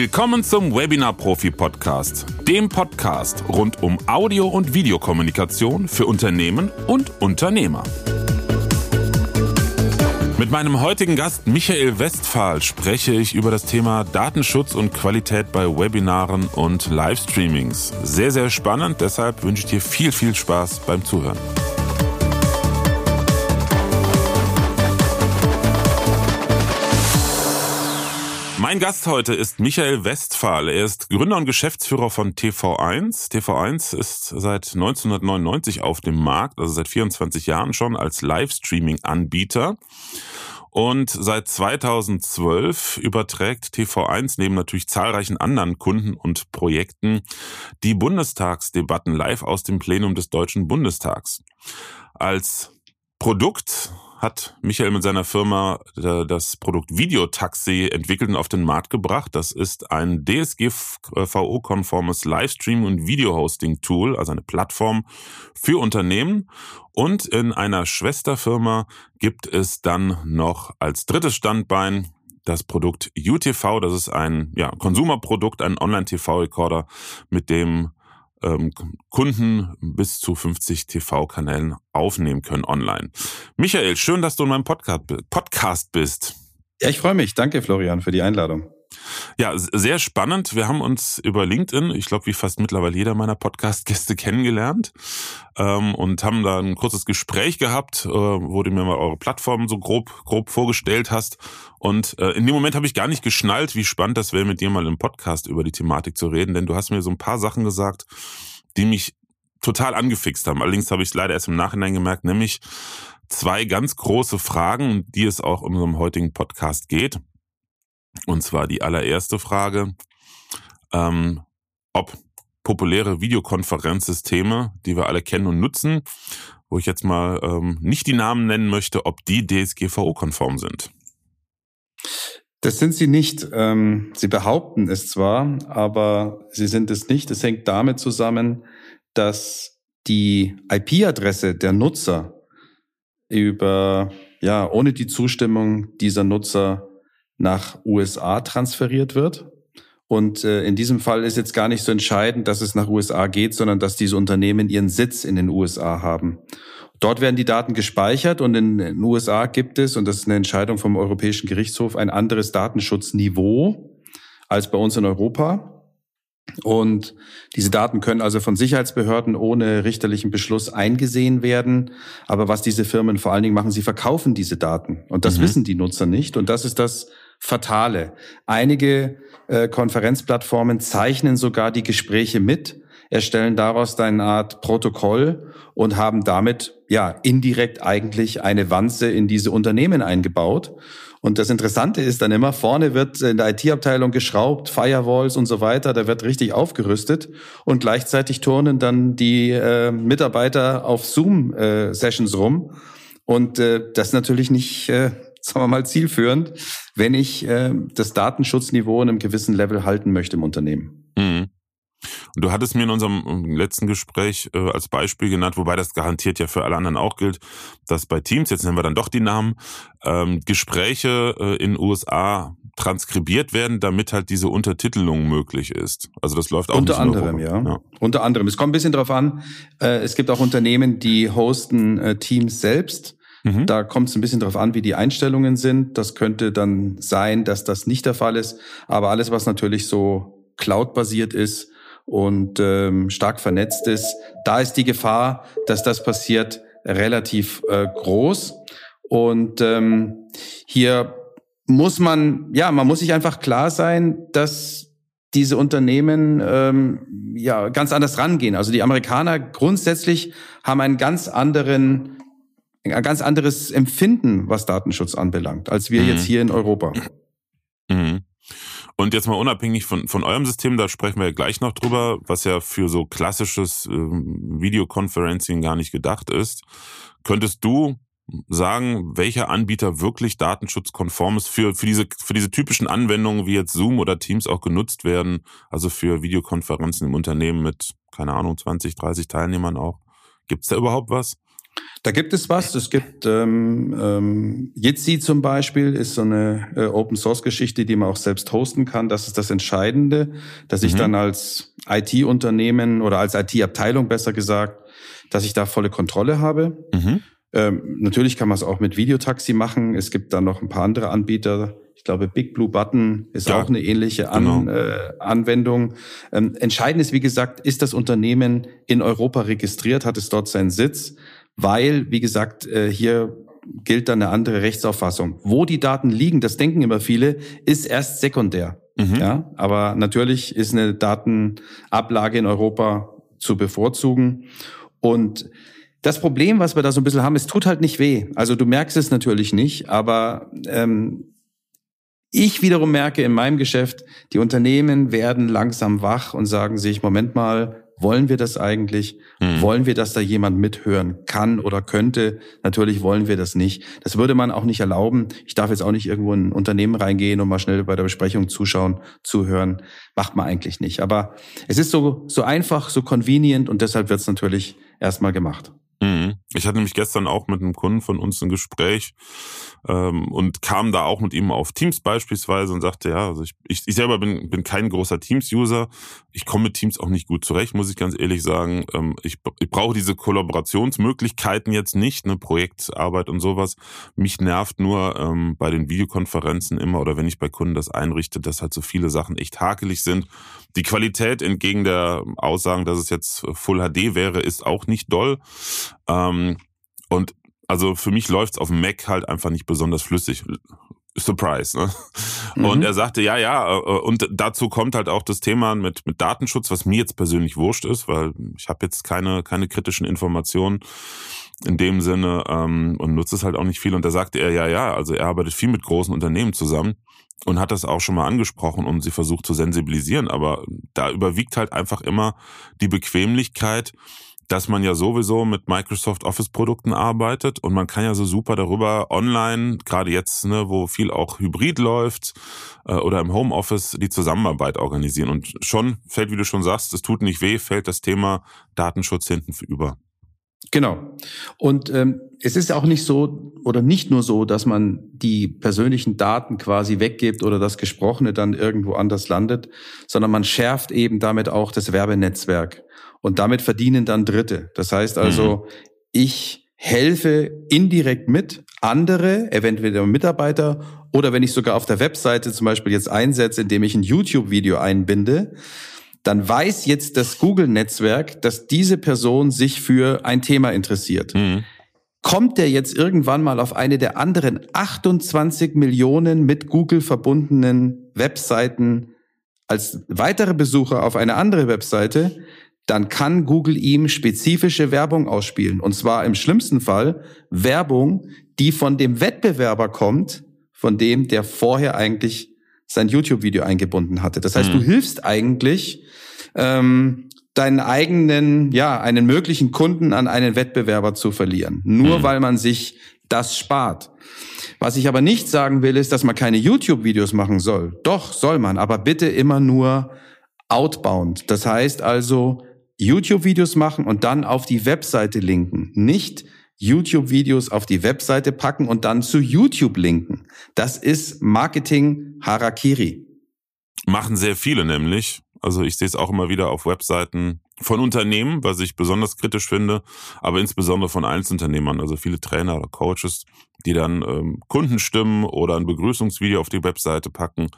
Willkommen zum Webinar Profi Podcast, dem Podcast rund um Audio- und Videokommunikation für Unternehmen und Unternehmer. Mit meinem heutigen Gast Michael Westphal spreche ich über das Thema Datenschutz und Qualität bei Webinaren und Livestreamings. Sehr, sehr spannend, deshalb wünsche ich dir viel, viel Spaß beim Zuhören. Mein Gast heute ist Michael Westphal. Er ist Gründer und Geschäftsführer von TV1. TV1 ist seit 1999 auf dem Markt, also seit 24 Jahren schon als Livestreaming-Anbieter. Und seit 2012 überträgt TV1 neben natürlich zahlreichen anderen Kunden und Projekten die Bundestagsdebatten live aus dem Plenum des Deutschen Bundestags. Als Produkt hat Michael mit seiner Firma äh, das Produkt Videotaxi entwickelt und auf den Markt gebracht. Das ist ein DSGVO-konformes Livestream- und Videohosting-Tool, also eine Plattform für Unternehmen. Und in einer Schwesterfirma gibt es dann noch als drittes Standbein das Produkt UTV. Das ist ein ja, Konsumerprodukt, ein Online-TV-Recorder, mit dem ähm, Kunden bis zu 50 TV-Kanälen aufnehmen können online. Michael, schön, dass du in meinem Podcast, Podcast bist. Ja, ich freue mich. Danke, Florian, für die Einladung. Ja, sehr spannend. Wir haben uns über LinkedIn, ich glaube, wie fast mittlerweile jeder meiner Podcast-Gäste kennengelernt ähm, und haben da ein kurzes Gespräch gehabt, äh, wo du mir mal eure Plattform so grob, grob vorgestellt hast. Und äh, in dem Moment habe ich gar nicht geschnallt, wie spannend das wäre, mit dir mal im Podcast über die Thematik zu reden, denn du hast mir so ein paar Sachen gesagt, die mich total angefixt haben. Allerdings habe ich es leider erst im Nachhinein gemerkt, nämlich zwei ganz große Fragen, die es auch in unserem heutigen Podcast geht. Und zwar die allererste Frage, ähm, ob populäre Videokonferenzsysteme, die wir alle kennen und nutzen, wo ich jetzt mal ähm, nicht die Namen nennen möchte, ob die DSGVO-konform sind. Das sind sie nicht. Ähm, sie behaupten es zwar, aber sie sind es nicht. Es hängt damit zusammen, dass die IP-Adresse der Nutzer über, ja, ohne die Zustimmung dieser Nutzer nach USA transferiert wird. Und äh, in diesem Fall ist jetzt gar nicht so entscheidend, dass es nach USA geht, sondern dass diese Unternehmen ihren Sitz in den USA haben. Dort werden die Daten gespeichert und in den USA gibt es, und das ist eine Entscheidung vom Europäischen Gerichtshof, ein anderes Datenschutzniveau als bei uns in Europa. Und diese Daten können also von Sicherheitsbehörden ohne richterlichen Beschluss eingesehen werden. Aber was diese Firmen vor allen Dingen machen, sie verkaufen diese Daten. Und das mhm. wissen die Nutzer nicht. Und das ist das Fatale. Einige äh, Konferenzplattformen zeichnen sogar die Gespräche mit, erstellen daraus eine Art Protokoll und haben damit ja indirekt eigentlich eine Wanze in diese Unternehmen eingebaut. Und das Interessante ist dann immer, vorne wird in der IT-Abteilung geschraubt, Firewalls und so weiter, da wird richtig aufgerüstet und gleichzeitig turnen dann die äh, Mitarbeiter auf Zoom-Sessions äh, rum. Und äh, das ist natürlich nicht äh, sagen wir mal, zielführend, wenn ich äh, das Datenschutzniveau in einem gewissen Level halten möchte im Unternehmen. Mhm. Und du hattest mir in unserem letzten Gespräch äh, als Beispiel genannt, wobei das garantiert ja für alle anderen auch gilt, dass bei Teams, jetzt nennen wir dann doch die Namen, ähm, Gespräche äh, in USA transkribiert werden, damit halt diese Untertitelung möglich ist. Also das läuft auch unter anderem, ja. ja. Unter anderem. Es kommt ein bisschen drauf an. Äh, es gibt auch Unternehmen, die hosten äh, Teams selbst. Mhm. Da kommt es ein bisschen drauf an, wie die Einstellungen sind. Das könnte dann sein, dass das nicht der Fall ist. Aber alles, was natürlich so Cloud-basiert ist und ähm, stark vernetzt ist, da ist die Gefahr, dass das passiert, relativ äh, groß. Und ähm, hier muss man, ja, man muss sich einfach klar sein, dass diese Unternehmen ähm, ja ganz anders rangehen. Also die Amerikaner grundsätzlich haben einen ganz anderen ein ganz anderes Empfinden, was Datenschutz anbelangt, als wir mhm. jetzt hier in Europa. Mhm. Und jetzt mal unabhängig von, von eurem System, da sprechen wir gleich noch drüber, was ja für so klassisches äh, Videoconferencing gar nicht gedacht ist. Könntest du sagen, welcher Anbieter wirklich datenschutzkonform ist für, für, diese, für diese typischen Anwendungen, wie jetzt Zoom oder Teams auch genutzt werden, also für Videokonferenzen im Unternehmen mit, keine Ahnung, 20, 30 Teilnehmern auch? Gibt es da überhaupt was? Da gibt es was. Es gibt ähm, ähm, Jitsi zum Beispiel, ist so eine äh, Open Source Geschichte, die man auch selbst hosten kann. Das ist das Entscheidende, dass mhm. ich dann als IT-Unternehmen oder als IT-Abteilung besser gesagt, dass ich da volle Kontrolle habe. Mhm. Ähm, natürlich kann man es auch mit Videotaxi machen. Es gibt da noch ein paar andere Anbieter. Ich glaube, Big Blue Button ist ja, auch eine ähnliche An, genau. äh, Anwendung. Ähm, entscheidend ist, wie gesagt, ist das Unternehmen in Europa registriert, hat es dort seinen Sitz, weil, wie gesagt, äh, hier gilt dann eine andere Rechtsauffassung. Wo die Daten liegen, das denken immer viele, ist erst sekundär. Mhm. Ja, aber natürlich ist eine Datenablage in Europa zu bevorzugen. Und das Problem, was wir da so ein bisschen haben, es tut halt nicht weh. Also du merkst es natürlich nicht, aber ähm, ich wiederum merke in meinem Geschäft, die Unternehmen werden langsam wach und sagen sich, Moment mal, wollen wir das eigentlich? Mhm. Wollen wir, dass da jemand mithören kann oder könnte? Natürlich wollen wir das nicht. Das würde man auch nicht erlauben. Ich darf jetzt auch nicht irgendwo in ein Unternehmen reingehen und mal schnell bei der Besprechung zuschauen, zuhören. Macht man eigentlich nicht. Aber es ist so, so einfach, so convenient und deshalb wird es natürlich erstmal gemacht. Mhm. Ich hatte nämlich gestern auch mit einem Kunden von uns ein Gespräch ähm, und kam da auch mit ihm auf Teams beispielsweise und sagte, ja, also ich, ich, ich selber bin, bin kein großer Teams-User. Ich komme mit Teams auch nicht gut zurecht, muss ich ganz ehrlich sagen. Ähm, ich, ich brauche diese Kollaborationsmöglichkeiten jetzt nicht, eine Projektarbeit und sowas. Mich nervt nur ähm, bei den Videokonferenzen immer oder wenn ich bei Kunden das einrichte, dass halt so viele Sachen echt hakelig sind. Die Qualität entgegen der Aussagen, dass es jetzt Full HD wäre, ist auch nicht doll. Ähm, und also für mich läuft's auf dem Mac halt einfach nicht besonders flüssig. Surprise. Ne? Mhm. Und er sagte, ja, ja, äh, und dazu kommt halt auch das Thema mit, mit Datenschutz, was mir jetzt persönlich wurscht ist, weil ich habe jetzt keine, keine kritischen Informationen in dem Sinne ähm, und nutze es halt auch nicht viel. Und da sagte er, ja, ja, also er arbeitet viel mit großen Unternehmen zusammen und hat das auch schon mal angesprochen und sie versucht zu sensibilisieren. Aber da überwiegt halt einfach immer die Bequemlichkeit, dass man ja sowieso mit Microsoft Office Produkten arbeitet und man kann ja so super darüber online, gerade jetzt, ne, wo viel auch Hybrid läuft äh, oder im Homeoffice die Zusammenarbeit organisieren. Und schon fällt, wie du schon sagst, es tut nicht weh, fällt das Thema Datenschutz hinten über. Genau. Und ähm, es ist auch nicht so oder nicht nur so, dass man die persönlichen Daten quasi weggibt oder das Gesprochene dann irgendwo anders landet, sondern man schärft eben damit auch das Werbenetzwerk. Und damit verdienen dann Dritte. Das heißt also, mhm. ich helfe indirekt mit, andere, eventuell Mitarbeiter oder wenn ich sogar auf der Webseite zum Beispiel jetzt einsetze, indem ich ein YouTube-Video einbinde, dann weiß jetzt das Google-Netzwerk, dass diese Person sich für ein Thema interessiert. Mhm. Kommt der jetzt irgendwann mal auf eine der anderen 28 Millionen mit Google verbundenen Webseiten als weitere Besucher auf eine andere Webseite, dann kann Google ihm spezifische Werbung ausspielen. Und zwar im schlimmsten Fall Werbung, die von dem Wettbewerber kommt, von dem, der vorher eigentlich sein YouTube-Video eingebunden hatte. Das heißt, mhm. du hilfst eigentlich ähm, deinen eigenen, ja, einen möglichen Kunden an einen Wettbewerber zu verlieren. Nur mhm. weil man sich das spart. Was ich aber nicht sagen will, ist, dass man keine YouTube-Videos machen soll. Doch, soll man, aber bitte immer nur outbound. Das heißt also, YouTube-Videos machen und dann auf die Webseite linken. Nicht YouTube-Videos auf die Webseite packen und dann zu YouTube linken. Das ist Marketing Harakiri. Machen sehr viele nämlich. Also ich sehe es auch immer wieder auf Webseiten von Unternehmen, was ich besonders kritisch finde, aber insbesondere von Einzelunternehmern, also viele Trainer oder Coaches, die dann ähm, Kundenstimmen oder ein Begrüßungsvideo auf die Webseite packen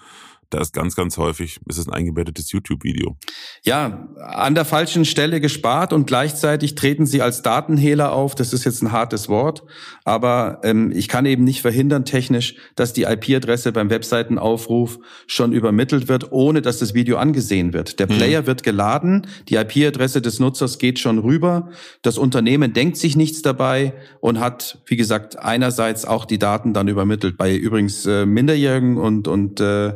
da ist ganz, ganz häufig, ist es ein eingebettetes YouTube-Video. Ja, an der falschen Stelle gespart und gleichzeitig treten sie als Datenhehler auf. Das ist jetzt ein hartes Wort, aber ähm, ich kann eben nicht verhindern technisch, dass die IP-Adresse beim Webseitenaufruf schon übermittelt wird, ohne dass das Video angesehen wird. Der mhm. Player hm. wird geladen, die IP-Adresse des Nutzers geht schon rüber, das Unternehmen denkt sich nichts dabei und hat, wie gesagt, einerseits auch die Daten dann übermittelt. Bei übrigens äh, Minderjährigen und, und äh,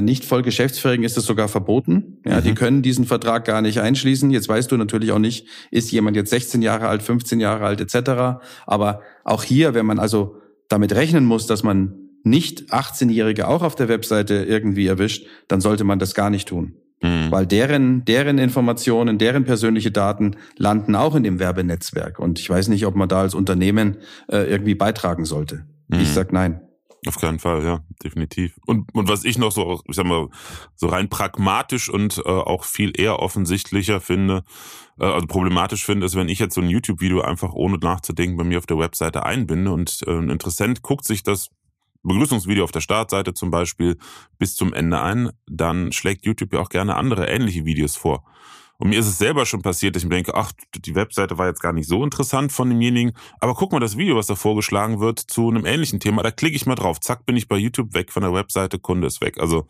nicht voll Geschäftsfähigen ist es sogar verboten. Ja, mhm. die können diesen Vertrag gar nicht einschließen. Jetzt weißt du natürlich auch nicht, ist jemand jetzt 16 Jahre alt, 15 Jahre alt etc. Aber auch hier, wenn man also damit rechnen muss, dass man nicht 18-Jährige auch auf der Webseite irgendwie erwischt, dann sollte man das gar nicht tun. Mhm. Weil deren, deren Informationen, deren persönliche Daten landen auch in dem Werbenetzwerk. Und ich weiß nicht, ob man da als Unternehmen äh, irgendwie beitragen sollte. Mhm. Ich sag nein. Auf keinen Fall, ja, definitiv. Und, und was ich noch so, ich sag mal, so rein pragmatisch und äh, auch viel eher offensichtlicher finde, äh, also problematisch finde, ist, wenn ich jetzt so ein YouTube-Video einfach ohne nachzudenken bei mir auf der Webseite einbinde und äh, ein Interessent guckt sich das Begrüßungsvideo auf der Startseite zum Beispiel bis zum Ende ein, dann schlägt YouTube ja auch gerne andere ähnliche Videos vor. Und mir ist es selber schon passiert, dass ich mir denke, ach, die Webseite war jetzt gar nicht so interessant von demjenigen, aber guck mal das Video, was da vorgeschlagen wird zu einem ähnlichen Thema, da klicke ich mal drauf, zack, bin ich bei YouTube weg von der Webseite, Kunde ist weg. Also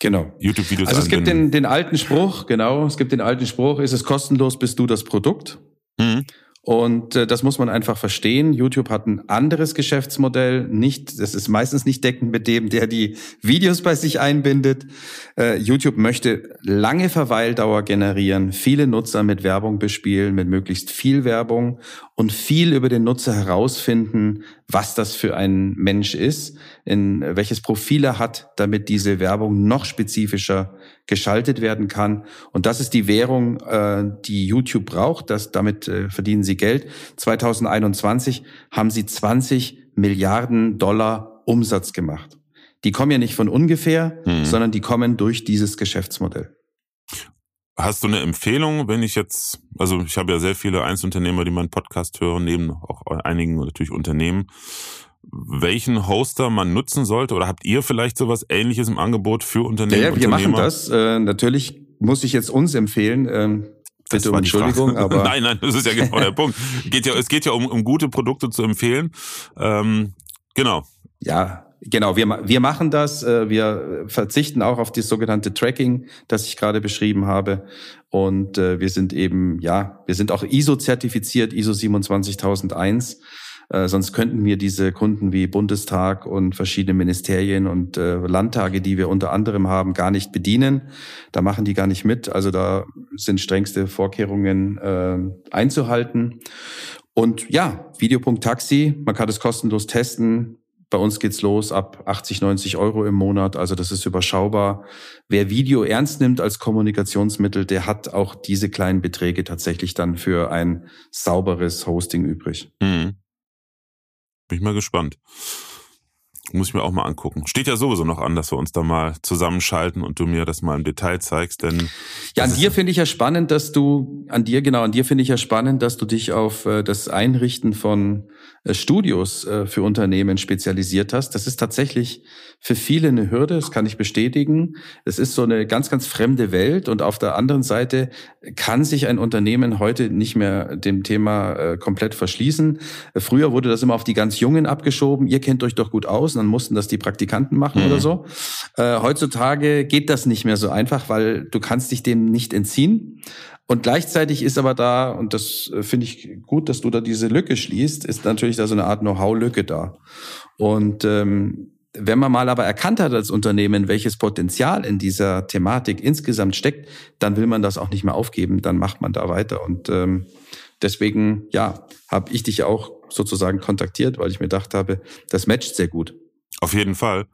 Genau. YouTube-Videos. Also es gibt den, den alten Spruch, genau, es gibt den alten Spruch, ist es kostenlos, bist du das Produkt. Mhm. Und äh, das muss man einfach verstehen. YouTube hat ein anderes Geschäftsmodell. Nicht, das ist meistens nicht deckend mit dem, der die Videos bei sich einbindet. Äh, YouTube möchte lange Verweildauer generieren, viele Nutzer mit Werbung bespielen, mit möglichst viel Werbung und viel über den Nutzer herausfinden, was das für ein Mensch ist, in welches Profil er hat, damit diese Werbung noch spezifischer geschaltet werden kann. Und das ist die Währung, äh, die YouTube braucht. Das, damit äh, verdienen sie Geld. 2021 haben sie 20 Milliarden Dollar Umsatz gemacht. Die kommen ja nicht von ungefähr, mhm. sondern die kommen durch dieses Geschäftsmodell. Hast du eine Empfehlung, wenn ich jetzt, also ich habe ja sehr viele Einzelunternehmer, die meinen Podcast hören, neben auch einigen natürlich Unternehmen, welchen Hoster man nutzen sollte? Oder habt ihr vielleicht sowas ähnliches im Angebot für Unternehmen? Ja, ja wir machen das. Äh, natürlich muss ich jetzt uns empfehlen. Ähm, bitte um Entschuldigung, aber. nein, nein, das ist ja genau der Punkt. Geht ja, es geht ja um, um gute Produkte zu empfehlen. Ähm, genau. Ja, Genau, wir, wir machen das. Äh, wir verzichten auch auf das sogenannte Tracking, das ich gerade beschrieben habe. Und äh, wir sind eben, ja, wir sind auch ISO-zertifiziert, ISO 27001. Äh, sonst könnten wir diese Kunden wie Bundestag und verschiedene Ministerien und Landtage, die wir unter anderem haben, gar nicht bedienen. Da machen die gar nicht mit. Also da sind strengste Vorkehrungen einzuhalten. Und ja, Videopunkt-Taxi, man kann es kostenlos testen. Bei uns geht's los ab 80, 90 Euro im Monat. Also das ist überschaubar. Wer Video ernst nimmt als Kommunikationsmittel, der hat auch diese kleinen Beträge tatsächlich dann für ein sauberes Hosting übrig. Mhm. Bin ich mal gespannt. Muss ich mir auch mal angucken. Steht ja sowieso noch an, dass wir uns da mal zusammenschalten und du mir das mal im Detail zeigst, denn. Ja, an dir finde ich ja spannend, dass du, an dir, genau, an dir finde ich ja spannend, dass du dich auf äh, das Einrichten von Studios äh, für Unternehmen spezialisiert hast. Das ist tatsächlich für viele eine Hürde, das kann ich bestätigen. Es ist so eine ganz, ganz fremde Welt und auf der anderen Seite kann sich ein Unternehmen heute nicht mehr dem Thema äh, komplett verschließen. Früher wurde das immer auf die ganz Jungen abgeschoben. Ihr kennt euch doch gut aus und dann mussten das die Praktikanten machen mhm. oder so. Äh, heutzutage geht das nicht mehr so einfach, weil du kannst dich dem nicht entziehen. Und gleichzeitig ist aber da, und das äh, finde ich gut, dass du da diese Lücke schließt, ist natürlich da so eine Art Know-how-Lücke da. Und ähm, wenn man mal aber erkannt hat als Unternehmen, welches Potenzial in dieser Thematik insgesamt steckt, dann will man das auch nicht mehr aufgeben, dann macht man da weiter. Und ähm, deswegen, ja, habe ich dich auch sozusagen kontaktiert, weil ich mir gedacht habe, das matcht sehr gut. Auf jeden Fall.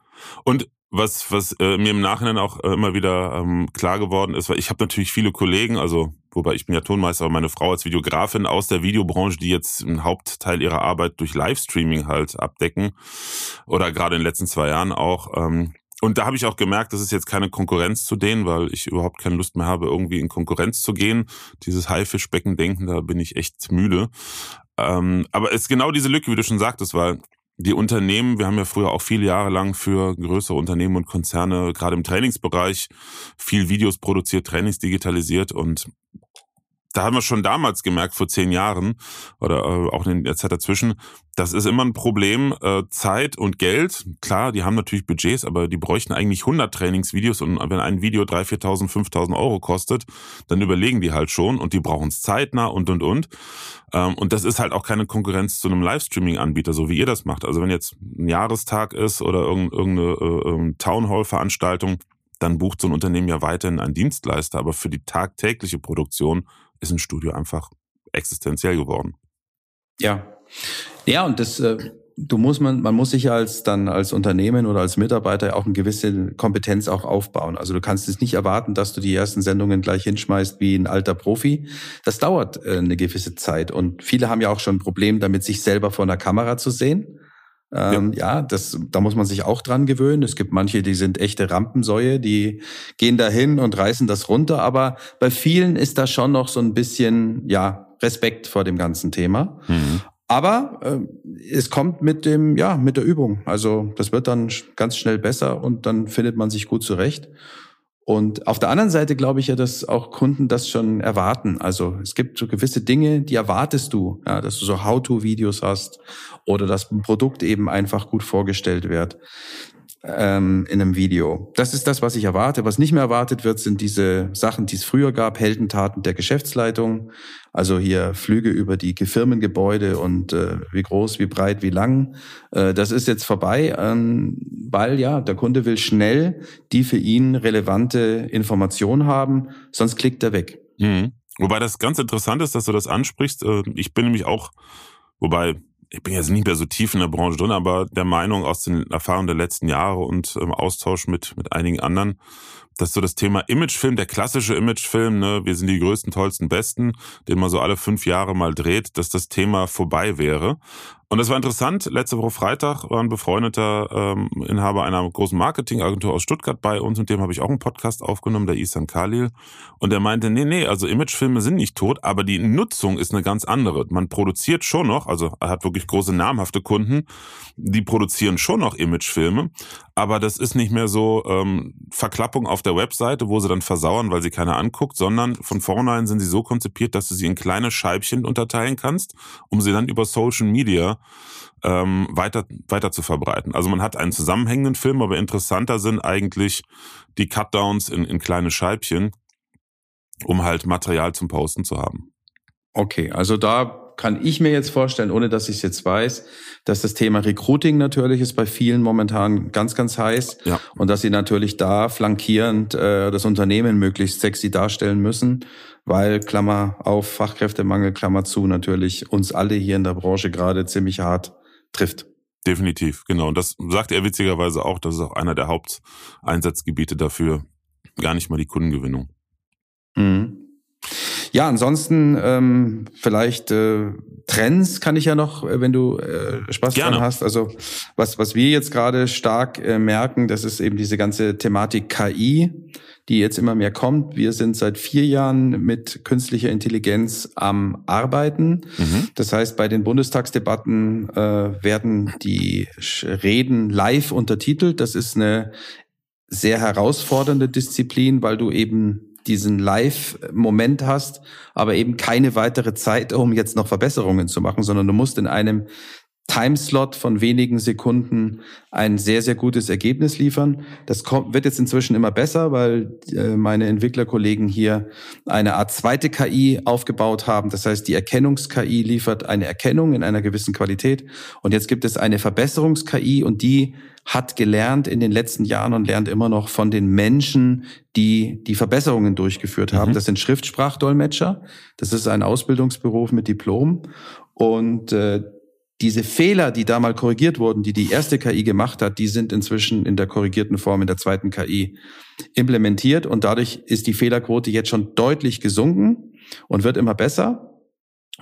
Und was, was äh, mir im Nachhinein auch äh, immer wieder ähm, klar geworden ist, weil ich habe natürlich viele Kollegen, also wobei ich bin ja Tonmeister, aber meine Frau als Videografin aus der Videobranche, die jetzt einen Hauptteil ihrer Arbeit durch Livestreaming halt abdecken oder gerade in den letzten zwei Jahren auch. Ähm, und da habe ich auch gemerkt, das ist jetzt keine Konkurrenz zu denen, weil ich überhaupt keine Lust mehr habe, irgendwie in Konkurrenz zu gehen. Dieses Haifischbecken-Denken, da bin ich echt müde. Ähm, aber es ist genau diese Lücke, wie du schon sagtest, weil die Unternehmen, wir haben ja früher auch viele Jahre lang für größere Unternehmen und Konzerne, gerade im Trainingsbereich, viel Videos produziert, Trainings digitalisiert und da haben wir schon damals gemerkt, vor zehn Jahren oder äh, auch in der Zeit dazwischen, das ist immer ein Problem, äh, Zeit und Geld. Klar, die haben natürlich Budgets, aber die bräuchten eigentlich 100 Trainingsvideos und wenn ein Video 3.000, 4.000, 5.000 Euro kostet, dann überlegen die halt schon und die brauchen es zeitnah und, und, und. Ähm, und das ist halt auch keine Konkurrenz zu einem Livestreaming-Anbieter, so wie ihr das macht. Also wenn jetzt ein Jahrestag ist oder irgendeine äh, Townhall-Veranstaltung, dann bucht so ein Unternehmen ja weiterhin einen Dienstleister, aber für die tagtägliche Produktion ist ein Studio einfach existenziell geworden. Ja. Ja, und das äh, du musst man, man muss sich als dann als Unternehmen oder als Mitarbeiter auch eine gewisse Kompetenz auch aufbauen. Also du kannst es nicht erwarten, dass du die ersten Sendungen gleich hinschmeißt wie ein alter Profi. Das dauert äh, eine gewisse Zeit und viele haben ja auch schon ein Problem damit, sich selber vor einer Kamera zu sehen. Ähm, ja. ja, das, da muss man sich auch dran gewöhnen. Es gibt manche, die sind echte Rampensäue, die gehen dahin und reißen das runter. Aber bei vielen ist da schon noch so ein bisschen, ja, Respekt vor dem ganzen Thema. Mhm. Aber äh, es kommt mit dem, ja, mit der Übung. Also das wird dann ganz schnell besser und dann findet man sich gut zurecht. Und auf der anderen Seite glaube ich ja, dass auch Kunden das schon erwarten. Also es gibt so gewisse Dinge, die erwartest du, ja, dass du so How-to-Videos hast oder dass ein Produkt eben einfach gut vorgestellt wird ähm, in einem Video. Das ist das, was ich erwarte. Was nicht mehr erwartet wird, sind diese Sachen, die es früher gab, Heldentaten der Geschäftsleitung. Also hier Flüge über die Firmengebäude und äh, wie groß, wie breit, wie lang. Äh, das ist jetzt vorbei, ähm, weil ja, der Kunde will schnell die für ihn relevante Information haben, sonst klickt er weg. Mhm. Wobei das ganz interessant ist, dass du das ansprichst. Äh, ich bin nämlich auch, wobei ich bin jetzt nicht mehr so tief in der Branche drin, aber der Meinung aus den Erfahrungen der letzten Jahre und im Austausch mit, mit einigen anderen, dass so das Thema Imagefilm, der klassische Imagefilm, ne, wir sind die größten, tollsten, besten, den man so alle fünf Jahre mal dreht, dass das Thema vorbei wäre. Und das war interessant. Letzte Woche Freitag war ein befreundeter ähm, Inhaber einer großen Marketingagentur aus Stuttgart bei uns, mit dem habe ich auch einen Podcast aufgenommen, der Isan Khalil. Und der meinte, nee, nee, also Imagefilme sind nicht tot, aber die Nutzung ist eine ganz andere. Man produziert schon noch, also er hat wirklich große namhafte Kunden, die produzieren schon noch Imagefilme, aber das ist nicht mehr so ähm, Verklappung auf der Webseite, wo sie dann versauern, weil sie keiner anguckt, sondern von vornherein sind sie so konzipiert, dass du sie in kleine Scheibchen unterteilen kannst, um sie dann über Social Media ähm, weiter, weiter zu verbreiten. Also man hat einen zusammenhängenden Film, aber interessanter sind eigentlich die Cutdowns in, in kleine Scheibchen, um halt Material zum Posten zu haben. Okay, also da kann ich mir jetzt vorstellen, ohne dass ich es jetzt weiß, dass das Thema Recruiting natürlich ist bei vielen momentan ganz, ganz heiß ja. und dass sie natürlich da flankierend äh, das Unternehmen möglichst sexy darstellen müssen weil Klammer auf Fachkräftemangel, Klammer zu, natürlich uns alle hier in der Branche gerade ziemlich hart trifft. Definitiv, genau. Und das sagt er witzigerweise auch, das ist auch einer der Haupteinsatzgebiete dafür, gar nicht mal die Kundengewinnung. Mhm. Ja, ansonsten ähm, vielleicht äh, Trends kann ich ja noch, äh, wenn du äh, Spaß Gerne. dran hast. Also was was wir jetzt gerade stark äh, merken, das ist eben diese ganze Thematik KI die jetzt immer mehr kommt. Wir sind seit vier Jahren mit künstlicher Intelligenz am Arbeiten. Mhm. Das heißt, bei den Bundestagsdebatten äh, werden die Reden live untertitelt. Das ist eine sehr herausfordernde Disziplin, weil du eben diesen Live-Moment hast, aber eben keine weitere Zeit, um jetzt noch Verbesserungen zu machen, sondern du musst in einem Timeslot von wenigen Sekunden ein sehr, sehr gutes Ergebnis liefern. Das kommt, wird jetzt inzwischen immer besser, weil äh, meine Entwicklerkollegen hier eine Art zweite KI aufgebaut haben. Das heißt, die Erkennungs-KI liefert eine Erkennung in einer gewissen Qualität. Und jetzt gibt es eine Verbesserungs-KI und die hat gelernt in den letzten Jahren und lernt immer noch von den Menschen, die die Verbesserungen durchgeführt haben. Mhm. Das sind Schriftsprachdolmetscher. Das ist ein Ausbildungsberuf mit Diplom. Und äh, diese Fehler, die da mal korrigiert wurden, die die erste KI gemacht hat, die sind inzwischen in der korrigierten Form in der zweiten KI implementiert und dadurch ist die Fehlerquote jetzt schon deutlich gesunken und wird immer besser.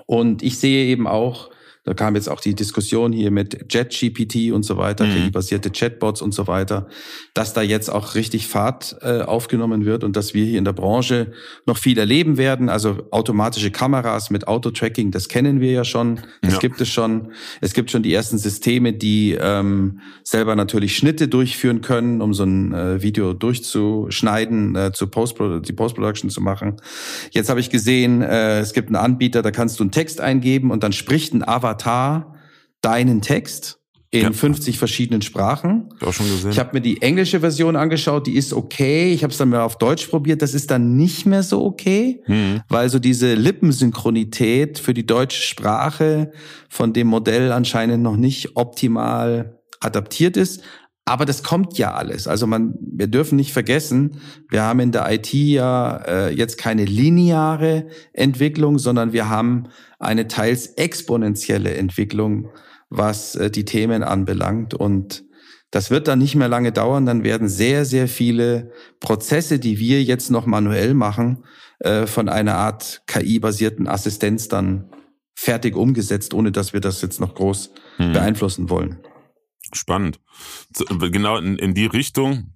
Und ich sehe eben auch da kam jetzt auch die Diskussion hier mit JetGPT und so weiter, mhm. KI-basierte Chatbots und so weiter, dass da jetzt auch richtig Fahrt äh, aufgenommen wird und dass wir hier in der Branche noch viel erleben werden. Also automatische Kameras mit Auto-Tracking, das kennen wir ja schon. Das ja. gibt es schon. Es gibt schon die ersten Systeme, die ähm, selber natürlich Schnitte durchführen können, um so ein äh, Video durchzuschneiden, äh, zu Post die Post-Production zu machen. Jetzt habe ich gesehen, äh, es gibt einen Anbieter, da kannst du einen Text eingeben und dann spricht ein Avatar Avatar deinen Text in ja. 50 verschiedenen Sprachen. Auch schon gesehen. Ich habe mir die englische Version angeschaut, die ist okay. Ich habe es dann mal auf Deutsch probiert, das ist dann nicht mehr so okay, mhm. weil so diese Lippensynchronität für die deutsche Sprache von dem Modell anscheinend noch nicht optimal adaptiert ist. Aber das kommt ja alles. Also man, wir dürfen nicht vergessen, wir haben in der IT ja äh, jetzt keine lineare Entwicklung, sondern wir haben eine teils exponentielle Entwicklung, was äh, die Themen anbelangt. Und das wird dann nicht mehr lange dauern. Dann werden sehr, sehr viele Prozesse, die wir jetzt noch manuell machen, äh, von einer Art KI-basierten Assistenz dann fertig umgesetzt, ohne dass wir das jetzt noch groß hm. beeinflussen wollen. Spannend. Genau in, in die Richtung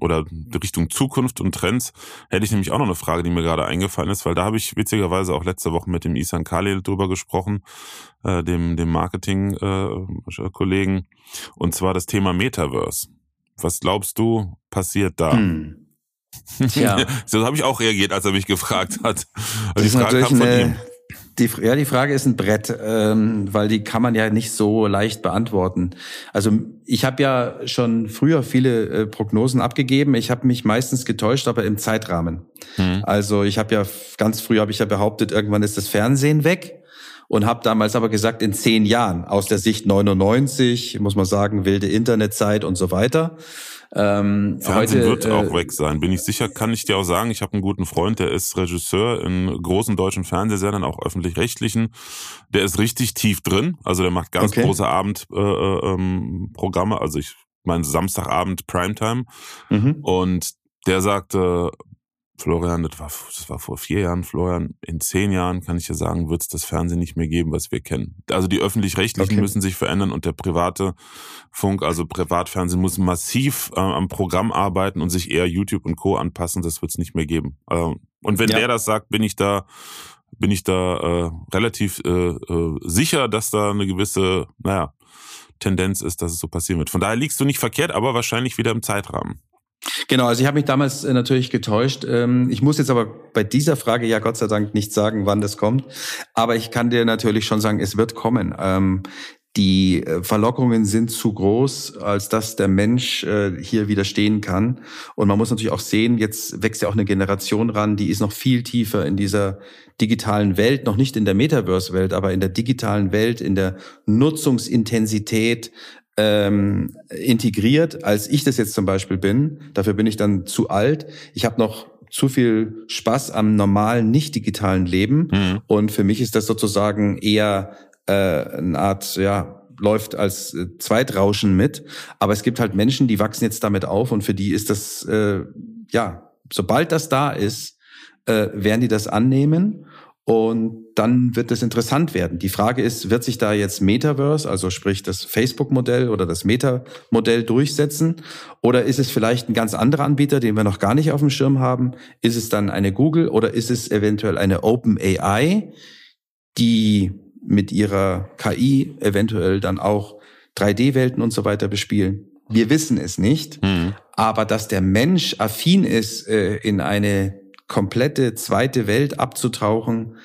oder die Richtung Zukunft und Trends hätte ich nämlich auch noch eine Frage, die mir gerade eingefallen ist, weil da habe ich witzigerweise auch letzte Woche mit dem Isan Khalil drüber gesprochen, äh, dem, dem Marketing-Kollegen, äh, und zwar das Thema Metaverse. Was glaubst du, passiert da? Hm. Ja. so habe ich auch reagiert, als er mich gefragt hat. Also die Frage kam von ihm. Die, ja, die Frage ist ein Brett, ähm, weil die kann man ja nicht so leicht beantworten. Also ich habe ja schon früher viele äh, Prognosen abgegeben. Ich habe mich meistens getäuscht, aber im Zeitrahmen. Mhm. Also ich habe ja ganz früh habe ich ja behauptet, irgendwann ist das Fernsehen weg und habe damals aber gesagt, in zehn Jahren aus der Sicht 99, muss man sagen, wilde Internetzeit und so weiter. Ähm, Fernsehen heute, wird äh, auch weg sein, bin ich sicher. Kann ich dir auch sagen, ich habe einen guten Freund, der ist Regisseur in großen deutschen Fernsehsendern, auch öffentlich-rechtlichen. Der ist richtig tief drin, also der macht ganz okay. große Abendprogramme, äh, ähm, also ich meine Samstagabend Primetime. Mhm. Und der sagte, Florian, das war, das war vor vier Jahren, Florian, in zehn Jahren kann ich dir sagen, wird es das Fernsehen nicht mehr geben, was wir kennen. Also die öffentlich-rechtlichen okay. müssen sich verändern und der private Funk, also Privatfernsehen, muss massiv äh, am Programm arbeiten und sich eher YouTube und Co. anpassen. Das wird es nicht mehr geben. Äh, und wenn ja. der das sagt, bin ich da bin ich da äh, relativ äh, äh, sicher, dass da eine gewisse, naja, Tendenz ist, dass es so passieren wird. Von daher liegst du nicht verkehrt, aber wahrscheinlich wieder im Zeitrahmen. Genau, also ich habe mich damals äh, natürlich getäuscht. Ähm, ich muss jetzt aber bei dieser Frage ja Gott sei Dank nicht sagen, wann das kommt. Aber ich kann dir natürlich schon sagen, es wird kommen. Ähm, die äh, Verlockungen sind zu groß, als dass der Mensch äh, hier widerstehen kann. Und man muss natürlich auch sehen, jetzt wächst ja auch eine Generation ran, die ist noch viel tiefer in dieser digitalen Welt, noch nicht in der Metaverse-Welt, aber in der digitalen Welt, in der Nutzungsintensität, ähm, integriert, als ich das jetzt zum Beispiel bin. Dafür bin ich dann zu alt. Ich habe noch zu viel Spaß am normalen, nicht digitalen Leben. Mhm. Und für mich ist das sozusagen eher äh, eine Art, ja, läuft als äh, Zweitrauschen mit. Aber es gibt halt Menschen, die wachsen jetzt damit auf und für die ist das, äh, ja, sobald das da ist, äh, werden die das annehmen und dann wird es interessant werden. Die Frage ist, wird sich da jetzt Metaverse, also sprich das Facebook-Modell oder das Meta-Modell durchsetzen? Oder ist es vielleicht ein ganz anderer Anbieter, den wir noch gar nicht auf dem Schirm haben? Ist es dann eine Google oder ist es eventuell eine Open AI, die mit ihrer KI eventuell dann auch 3D-Welten und so weiter bespielen? Wir wissen es nicht. Mhm. Aber dass der Mensch affin ist äh, in eine komplette zweite Welt abzutauchen,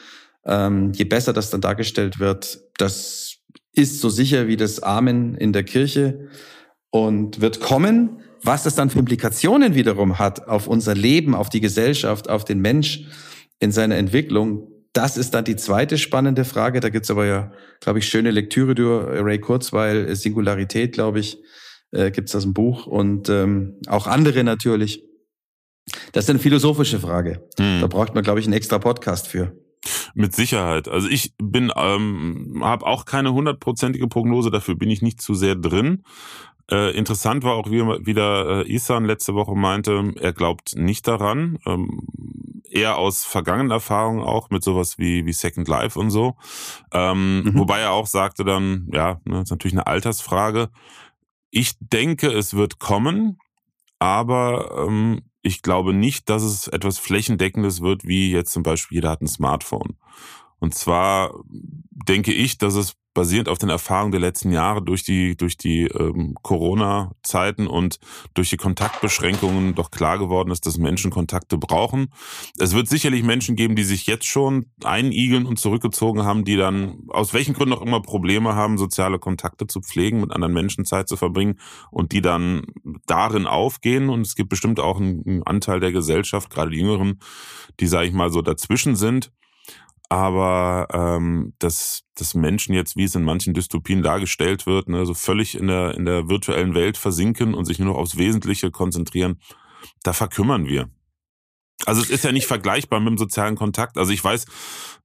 ähm, je besser das dann dargestellt wird, das ist so sicher wie das Amen in der Kirche und wird kommen. Was das dann für Implikationen wiederum hat auf unser Leben, auf die Gesellschaft, auf den Mensch in seiner Entwicklung, das ist dann die zweite spannende Frage. Da gibt's aber ja, glaube ich, schöne Lektüre durch Ray Kurzweil, Singularität, glaube ich, äh, gibt's das im Buch und ähm, auch andere natürlich. Das ist eine philosophische Frage. Hm. Da braucht man, glaube ich, einen extra Podcast für. Mit Sicherheit. Also ich bin, ähm, habe auch keine hundertprozentige Prognose, dafür bin ich nicht zu sehr drin. Äh, interessant war auch wie, wieder äh, Isan letzte Woche meinte, er glaubt nicht daran. Ähm, eher aus vergangenen Erfahrungen auch mit sowas wie, wie Second Life und so. Ähm, mhm. Wobei er auch sagte dann, ja, ne, ist natürlich eine Altersfrage. Ich denke, es wird kommen, aber ähm, ich glaube nicht, dass es etwas Flächendeckendes wird, wie jetzt zum Beispiel jeder hat ein Smartphone. Und zwar denke ich, dass es basierend auf den Erfahrungen der letzten Jahre durch die, durch die ähm, Corona-Zeiten und durch die Kontaktbeschränkungen doch klar geworden ist, dass Menschen Kontakte brauchen. Es wird sicherlich Menschen geben, die sich jetzt schon einigeln und zurückgezogen haben, die dann aus welchen Gründen auch immer Probleme haben, soziale Kontakte zu pflegen, mit anderen Menschen Zeit zu verbringen und die dann darin aufgehen. Und es gibt bestimmt auch einen Anteil der Gesellschaft, gerade die Jüngeren, die, sage ich mal, so dazwischen sind aber ähm, dass, dass Menschen jetzt, wie es in manchen Dystopien dargestellt wird, ne, so völlig in der, in der virtuellen Welt versinken und sich nur noch aufs Wesentliche konzentrieren, da verkümmern wir. Also es ist ja nicht vergleichbar mit dem sozialen Kontakt. Also ich weiß,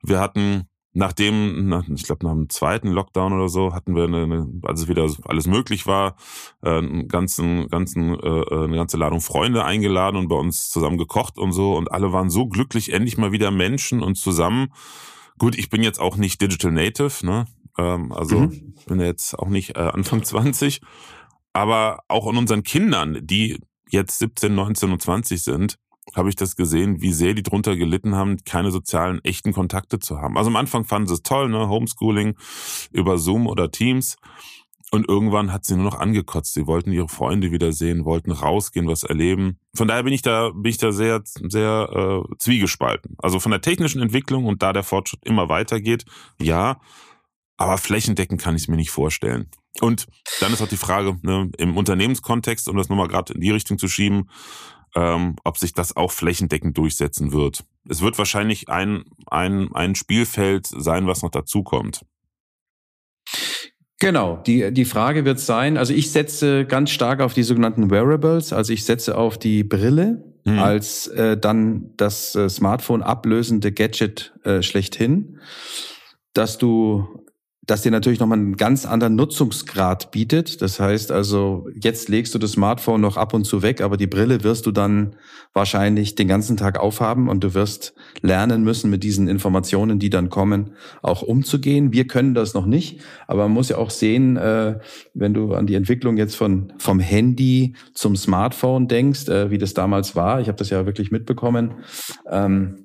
wir hatten nachdem, nach, ich glaube nach dem zweiten Lockdown oder so, hatten wir, eine, als es wieder alles möglich war, äh, einen ganzen, ganzen, äh, äh, eine ganze Ladung Freunde eingeladen und bei uns zusammen gekocht und so. Und alle waren so glücklich, endlich mal wieder Menschen und zusammen. Gut, ich bin jetzt auch nicht Digital Native, ne? Ähm, also mhm. bin jetzt auch nicht Anfang 20. Aber auch an unseren Kindern, die jetzt 17, 19 und 20 sind, habe ich das gesehen, wie sehr die drunter gelitten haben, keine sozialen, echten Kontakte zu haben. Also am Anfang fanden sie es toll, ne? Homeschooling über Zoom oder Teams. Und irgendwann hat sie nur noch angekotzt. Sie wollten ihre Freunde wiedersehen, wollten rausgehen, was erleben. Von daher bin ich da, bin ich da sehr, sehr äh, zwiegespalten. Also von der technischen Entwicklung und da der Fortschritt immer weitergeht, ja, aber flächendeckend kann ich es mir nicht vorstellen. Und dann ist auch die Frage, ne, im Unternehmenskontext, um das nochmal gerade in die Richtung zu schieben, ähm, ob sich das auch flächendeckend durchsetzen wird. Es wird wahrscheinlich ein, ein, ein Spielfeld sein, was noch dazukommt. Genau, die, die Frage wird sein, also ich setze ganz stark auf die sogenannten Wearables, also ich setze auf die Brille mhm. als äh, dann das äh, Smartphone ablösende Gadget äh, schlechthin, dass du das dir natürlich nochmal einen ganz anderen Nutzungsgrad bietet. Das heißt also, jetzt legst du das Smartphone noch ab und zu weg, aber die Brille wirst du dann wahrscheinlich den ganzen Tag aufhaben und du wirst lernen müssen, mit diesen Informationen, die dann kommen, auch umzugehen. Wir können das noch nicht, aber man muss ja auch sehen, äh, wenn du an die Entwicklung jetzt von vom Handy zum Smartphone denkst, äh, wie das damals war. Ich habe das ja wirklich mitbekommen. Ähm,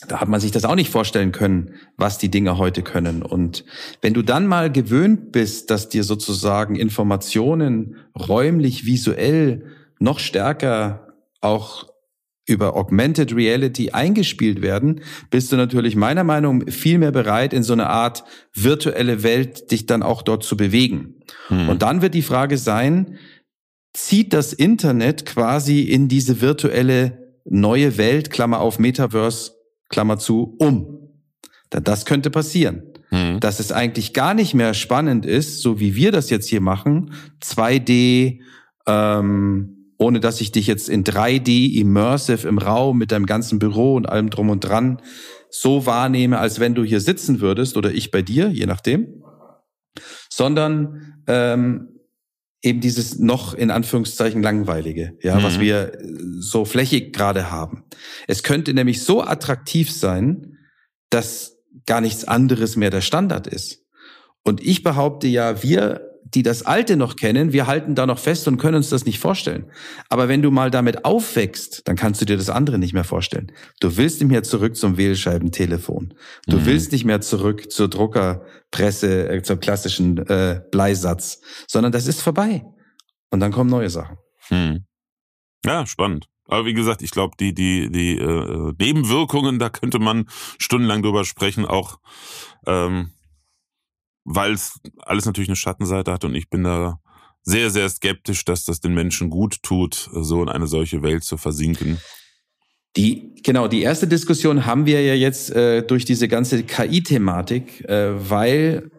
da hat man sich das auch nicht vorstellen können, was die Dinge heute können. Und wenn du dann mal gewöhnt bist, dass dir sozusagen Informationen räumlich, visuell noch stärker auch über Augmented Reality eingespielt werden, bist du natürlich meiner Meinung nach viel mehr bereit, in so eine Art virtuelle Welt dich dann auch dort zu bewegen. Hm. Und dann wird die Frage sein, zieht das Internet quasi in diese virtuelle neue Welt, Klammer auf Metaverse, Klammer zu, um. Das könnte passieren. Mhm. Dass es eigentlich gar nicht mehr spannend ist, so wie wir das jetzt hier machen, 2D, ähm, ohne dass ich dich jetzt in 3D immersive im Raum mit deinem ganzen Büro und allem drum und dran so wahrnehme, als wenn du hier sitzen würdest oder ich bei dir, je nachdem, sondern ähm, eben dieses noch in Anführungszeichen langweilige, ja, mhm. was wir äh, so flächig gerade haben. Es könnte nämlich so attraktiv sein, dass gar nichts anderes mehr der Standard ist. Und ich behaupte ja, wir die das Alte noch kennen, wir halten da noch fest und können uns das nicht vorstellen. Aber wenn du mal damit aufwächst, dann kannst du dir das andere nicht mehr vorstellen. Du willst nicht mehr zurück zum Wählscheibentelefon. Du mhm. willst nicht mehr zurück zur Druckerpresse, äh, zum klassischen äh, Bleisatz, sondern das ist vorbei. Und dann kommen neue Sachen. Mhm. Ja, spannend. Aber wie gesagt, ich glaube, die, die, die äh, Nebenwirkungen, da könnte man stundenlang drüber sprechen, auch ähm, weil es alles natürlich eine Schattenseite hat und ich bin da sehr, sehr skeptisch, dass das den Menschen gut tut, so in eine solche Welt zu versinken. Die, genau, die erste Diskussion haben wir ja jetzt äh, durch diese ganze KI-Thematik, äh, weil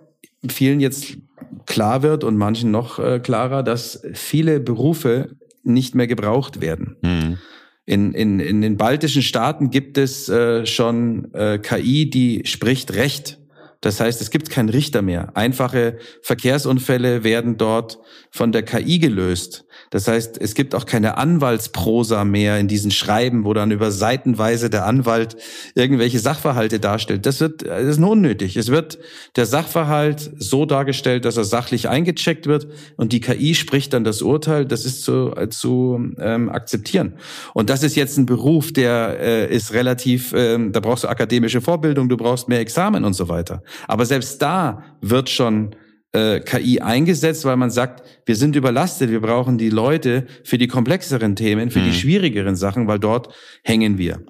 vielen jetzt klar wird und manchen noch äh, klarer, dass viele Berufe nicht mehr gebraucht werden. Mhm. In, in, in den baltischen Staaten gibt es äh, schon äh, KI, die spricht Recht. Das heißt, es gibt keinen Richter mehr. Einfache Verkehrsunfälle werden dort von der KI gelöst. Das heißt, es gibt auch keine Anwaltsprosa mehr in diesen Schreiben, wo dann über Seitenweise der Anwalt irgendwelche Sachverhalte darstellt. Das wird, das ist nur unnötig. Es wird der Sachverhalt so dargestellt, dass er sachlich eingecheckt wird und die KI spricht dann das Urteil. Das ist zu, zu ähm, akzeptieren. Und das ist jetzt ein Beruf, der äh, ist relativ, ähm, da brauchst du akademische Vorbildung, du brauchst mehr Examen und so weiter. Aber selbst da wird schon äh, KI eingesetzt, weil man sagt, wir sind überlastet, wir brauchen die Leute für die komplexeren Themen, für mhm. die schwierigeren Sachen, weil dort hängen wir.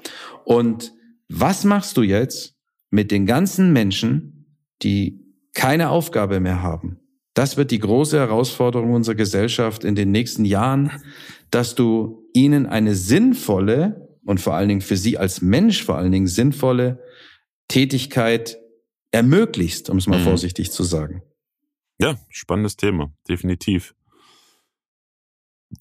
Und was machst du jetzt mit den ganzen Menschen, die keine Aufgabe mehr haben? Das wird die große Herausforderung unserer Gesellschaft in den nächsten Jahren, dass du ihnen eine sinnvolle und vor allen Dingen für sie als Mensch vor allen Dingen sinnvolle Tätigkeit ermöglichst, um es mal mhm. vorsichtig zu sagen. Ja, spannendes Thema, definitiv.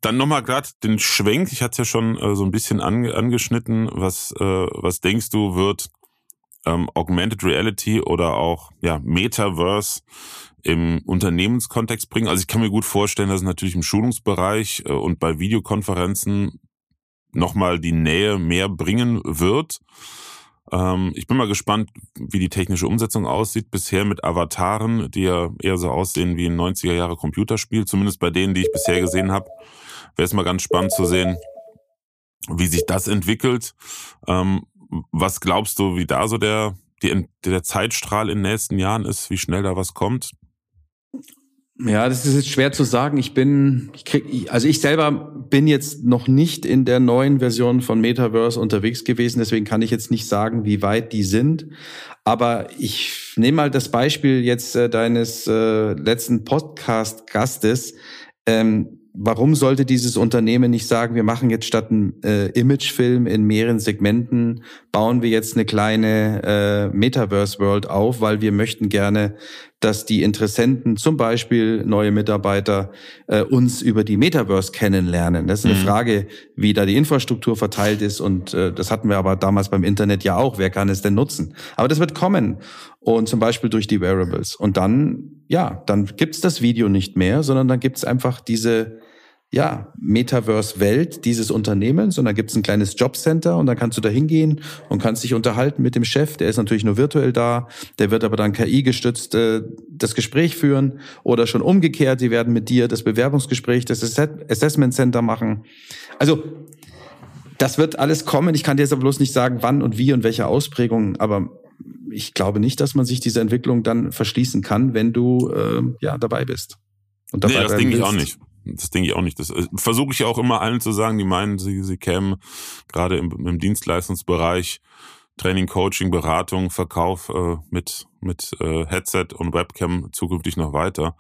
Dann nochmal gerade den Schwenk, ich hatte es ja schon äh, so ein bisschen ange angeschnitten, was, äh, was denkst du wird ähm, Augmented Reality oder auch ja, Metaverse im Unternehmenskontext bringen. Also ich kann mir gut vorstellen, dass es natürlich im Schulungsbereich äh, und bei Videokonferenzen nochmal die Nähe mehr bringen wird. Ähm, ich bin mal gespannt, wie die technische Umsetzung aussieht. Bisher mit Avataren, die ja eher so aussehen wie ein 90er Jahre Computerspiel, zumindest bei denen, die ich bisher gesehen habe. Wäre es mal ganz spannend zu sehen, wie sich das entwickelt. Ähm, was glaubst du, wie da so der, die, der Zeitstrahl in den nächsten Jahren ist, wie schnell da was kommt? Ja, das ist jetzt schwer zu sagen. Ich bin, ich krieg, also ich selber bin jetzt noch nicht in der neuen Version von Metaverse unterwegs gewesen, deswegen kann ich jetzt nicht sagen, wie weit die sind. Aber ich nehme mal das Beispiel jetzt äh, deines äh, letzten Podcast-Gastes. Ähm, warum sollte dieses Unternehmen nicht sagen, wir machen jetzt statt einem äh, Imagefilm in mehreren Segmenten, bauen wir jetzt eine kleine äh, Metaverse-World auf, weil wir möchten gerne, dass die Interessenten, zum Beispiel neue Mitarbeiter, äh, uns über die Metaverse kennenlernen. Das ist eine mhm. Frage, wie da die Infrastruktur verteilt ist und äh, das hatten wir aber damals beim Internet ja auch. Wer kann es denn nutzen? Aber das wird kommen und zum Beispiel durch die Wearables. Und dann, ja, dann gibt's das Video nicht mehr, sondern dann gibt's einfach diese ja, Metaverse-Welt dieses Unternehmens und dann gibt es ein kleines Jobcenter und dann kannst du da hingehen und kannst dich unterhalten mit dem Chef, der ist natürlich nur virtuell da, der wird aber dann KI-gestützt äh, das Gespräch führen oder schon umgekehrt, die werden mit dir das Bewerbungsgespräch, das Assessment Center machen. Also das wird alles kommen. Ich kann dir jetzt aber bloß nicht sagen, wann und wie und welche Ausprägungen, aber ich glaube nicht, dass man sich diese Entwicklung dann verschließen kann, wenn du äh, ja dabei bist. Und dabei nee, das denke ich auch nicht. Das denke ich auch nicht. Das äh, versuche ich auch immer allen zu sagen, die meinen, sie, sie kämen gerade im, im Dienstleistungsbereich, Training, Coaching, Beratung, Verkauf äh, mit, mit äh, Headset und Webcam zukünftig noch weiter.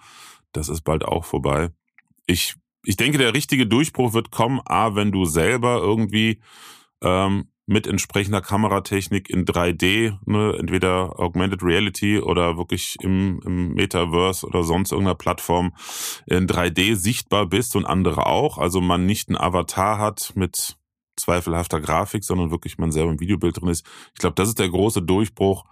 Das ist bald auch vorbei. Ich, ich denke, der richtige Durchbruch wird kommen, a, wenn du selber irgendwie ähm, mit entsprechender Kameratechnik in 3D, ne, entweder Augmented Reality oder wirklich im, im Metaverse oder sonst irgendeiner Plattform in 3D sichtbar bist und andere auch. Also man nicht einen Avatar hat mit zweifelhafter Grafik, sondern wirklich man selber im Videobild drin ist. Ich glaube, das ist der große Durchbruch,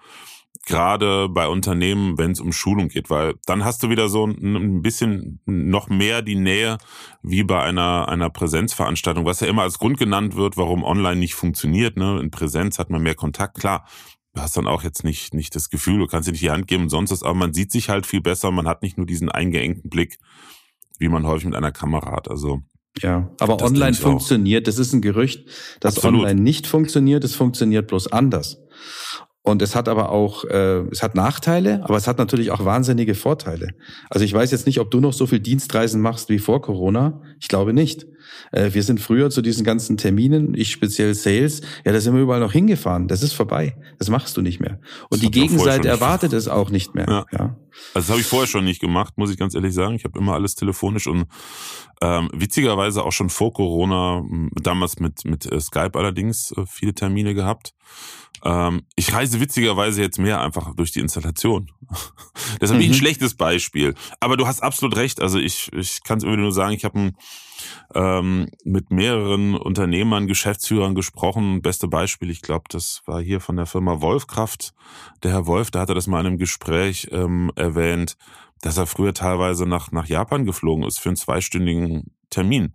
gerade bei Unternehmen, wenn es um Schulung geht, weil dann hast du wieder so ein bisschen noch mehr die Nähe wie bei einer, einer Präsenzveranstaltung, was ja immer als Grund genannt wird, warum online nicht funktioniert. Ne? In Präsenz hat man mehr Kontakt. Klar, du hast dann auch jetzt nicht, nicht das Gefühl, du kannst dir nicht die Hand geben und sonst was, aber man sieht sich halt viel besser, man hat nicht nur diesen eingeengten Blick, wie man häufig mit einer Kamera hat. Also ja, aber online funktioniert, das ist ein Gerücht, dass Absolut. online nicht funktioniert, es funktioniert bloß anders. Und es hat aber auch, äh, es hat Nachteile, aber es hat natürlich auch wahnsinnige Vorteile. Also ich weiß jetzt nicht, ob du noch so viel Dienstreisen machst wie vor Corona. Ich glaube nicht. Äh, wir sind früher zu diesen ganzen Terminen, ich speziell Sales, ja, da sind wir überall noch hingefahren. Das ist vorbei. Das machst du nicht mehr. Und das die Gegenseite erwartet es auch nicht mehr. Ja. ja. Also das habe ich vorher schon nicht gemacht, muss ich ganz ehrlich sagen. Ich habe immer alles telefonisch und ähm, witzigerweise auch schon vor Corona, damals mit, mit äh, Skype allerdings, äh, viele Termine gehabt. Ähm, ich reise witzigerweise jetzt mehr einfach durch die Installation. das ist mhm. ein schlechtes Beispiel. Aber du hast absolut recht. Also ich, ich kann es immer nur sagen, ich habe ähm, mit mehreren Unternehmern, Geschäftsführern gesprochen. Beste Beispiel, ich glaube, das war hier von der Firma Wolfkraft. Der Herr Wolf, da hat er das mal in einem Gespräch ähm, erwähnt, dass er früher teilweise nach, nach Japan geflogen ist für einen zweistündigen Termin.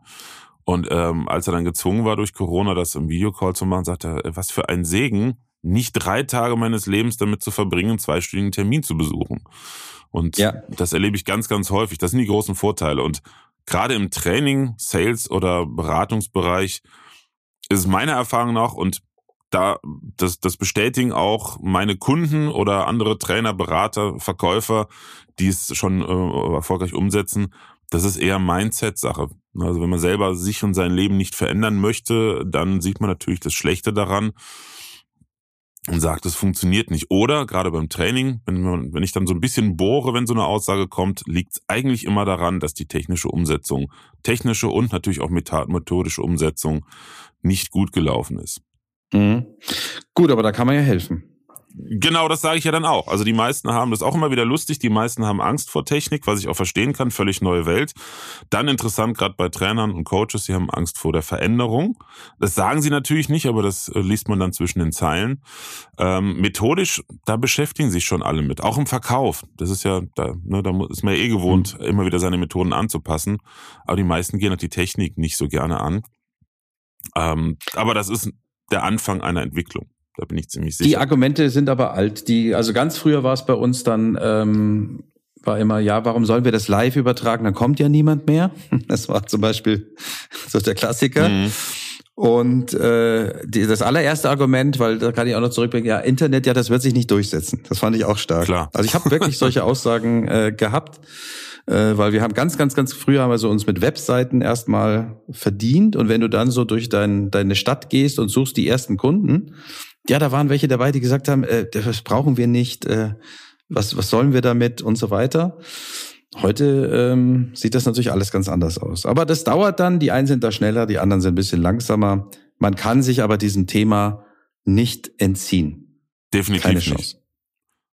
Und ähm, als er dann gezwungen war durch Corona, das im Videocall zu machen, sagt er, was für ein Segen, nicht drei Tage meines Lebens damit zu verbringen, einen zweistündigen Termin zu besuchen. Und ja. das erlebe ich ganz, ganz häufig. Das sind die großen Vorteile. Und gerade im Training, Sales oder Beratungsbereich ist es meiner Erfahrung nach und da das, das bestätigen auch meine Kunden oder andere Trainer, Berater, Verkäufer, die es schon äh, erfolgreich umsetzen. Das ist eher Mindset-Sache. Also wenn man selber sich und sein Leben nicht verändern möchte, dann sieht man natürlich das Schlechte daran und sagt, es funktioniert nicht. Oder gerade beim Training, wenn, man, wenn ich dann so ein bisschen bohre, wenn so eine Aussage kommt, liegt es eigentlich immer daran, dass die technische Umsetzung, technische und natürlich auch methodische Umsetzung nicht gut gelaufen ist. Mhm. Gut, aber da kann man ja helfen. Genau, das sage ich ja dann auch. Also die meisten haben das auch immer wieder lustig. Die meisten haben Angst vor Technik, was ich auch verstehen kann. Völlig neue Welt. Dann interessant, gerade bei Trainern und Coaches, sie haben Angst vor der Veränderung. Das sagen sie natürlich nicht, aber das äh, liest man dann zwischen den Zeilen. Ähm, methodisch, da beschäftigen sich schon alle mit. Auch im Verkauf. Das ist ja, da, ne, da ist man ja eh gewohnt, mhm. immer wieder seine Methoden anzupassen. Aber die meisten gehen halt die Technik nicht so gerne an. Ähm, aber das ist der Anfang einer Entwicklung. Da bin ich ziemlich sicher. Die Argumente sind aber alt. Die, also ganz früher war es bei uns dann, ähm, war immer, ja, warum sollen wir das live übertragen? Dann kommt ja niemand mehr. Das war zum Beispiel so der Klassiker. Mhm. Und äh, die, das allererste Argument, weil da kann ich auch noch zurückbringen, ja, Internet, ja, das wird sich nicht durchsetzen. Das fand ich auch stark. Klar. Also ich habe wirklich solche Aussagen äh, gehabt, äh, weil wir haben ganz, ganz, ganz früher haben wir so uns mit Webseiten erstmal verdient. Und wenn du dann so durch dein, deine Stadt gehst und suchst die ersten Kunden, ja, da waren welche dabei, die gesagt haben, äh, das brauchen wir nicht, äh, was, was sollen wir damit und so weiter. Heute ähm, sieht das natürlich alles ganz anders aus. Aber das dauert dann, die einen sind da schneller, die anderen sind ein bisschen langsamer. Man kann sich aber diesem Thema nicht entziehen. Definitiv Keine Chance. nicht.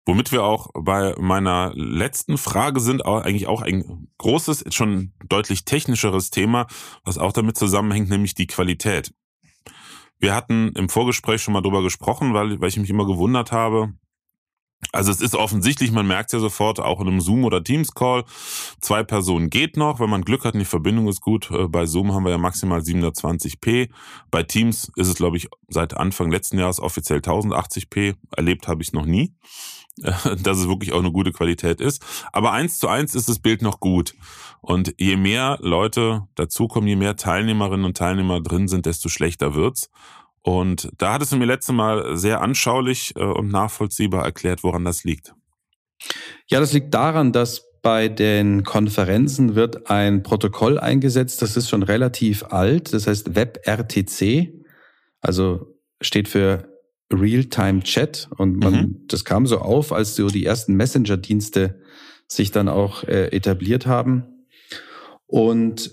Womit wir auch bei meiner letzten Frage sind, eigentlich auch ein großes, schon deutlich technischeres Thema, was auch damit zusammenhängt, nämlich die Qualität. Wir hatten im Vorgespräch schon mal drüber gesprochen, weil, weil ich mich immer gewundert habe. Also es ist offensichtlich, man merkt ja sofort, auch in einem Zoom- oder Teams-Call, zwei Personen geht noch, wenn man Glück hat und die Verbindung ist gut. Äh, bei Zoom haben wir ja maximal 720p. Bei Teams ist es, glaube ich, seit Anfang letzten Jahres offiziell 1080p. Erlebt habe ich noch nie, dass es wirklich auch eine gute Qualität ist. Aber eins zu eins ist das Bild noch gut. Und je mehr Leute dazukommen, je mehr Teilnehmerinnen und Teilnehmer drin sind, desto schlechter wird's. Und da hattest du mir letztes Mal sehr anschaulich äh, und nachvollziehbar erklärt, woran das liegt. Ja, das liegt daran, dass bei den Konferenzen wird ein Protokoll eingesetzt, das ist schon relativ alt, das heißt WebRTC, also steht für Real-Time Chat und man, mhm. das kam so auf, als so die ersten Messenger-Dienste sich dann auch äh, etabliert haben. Und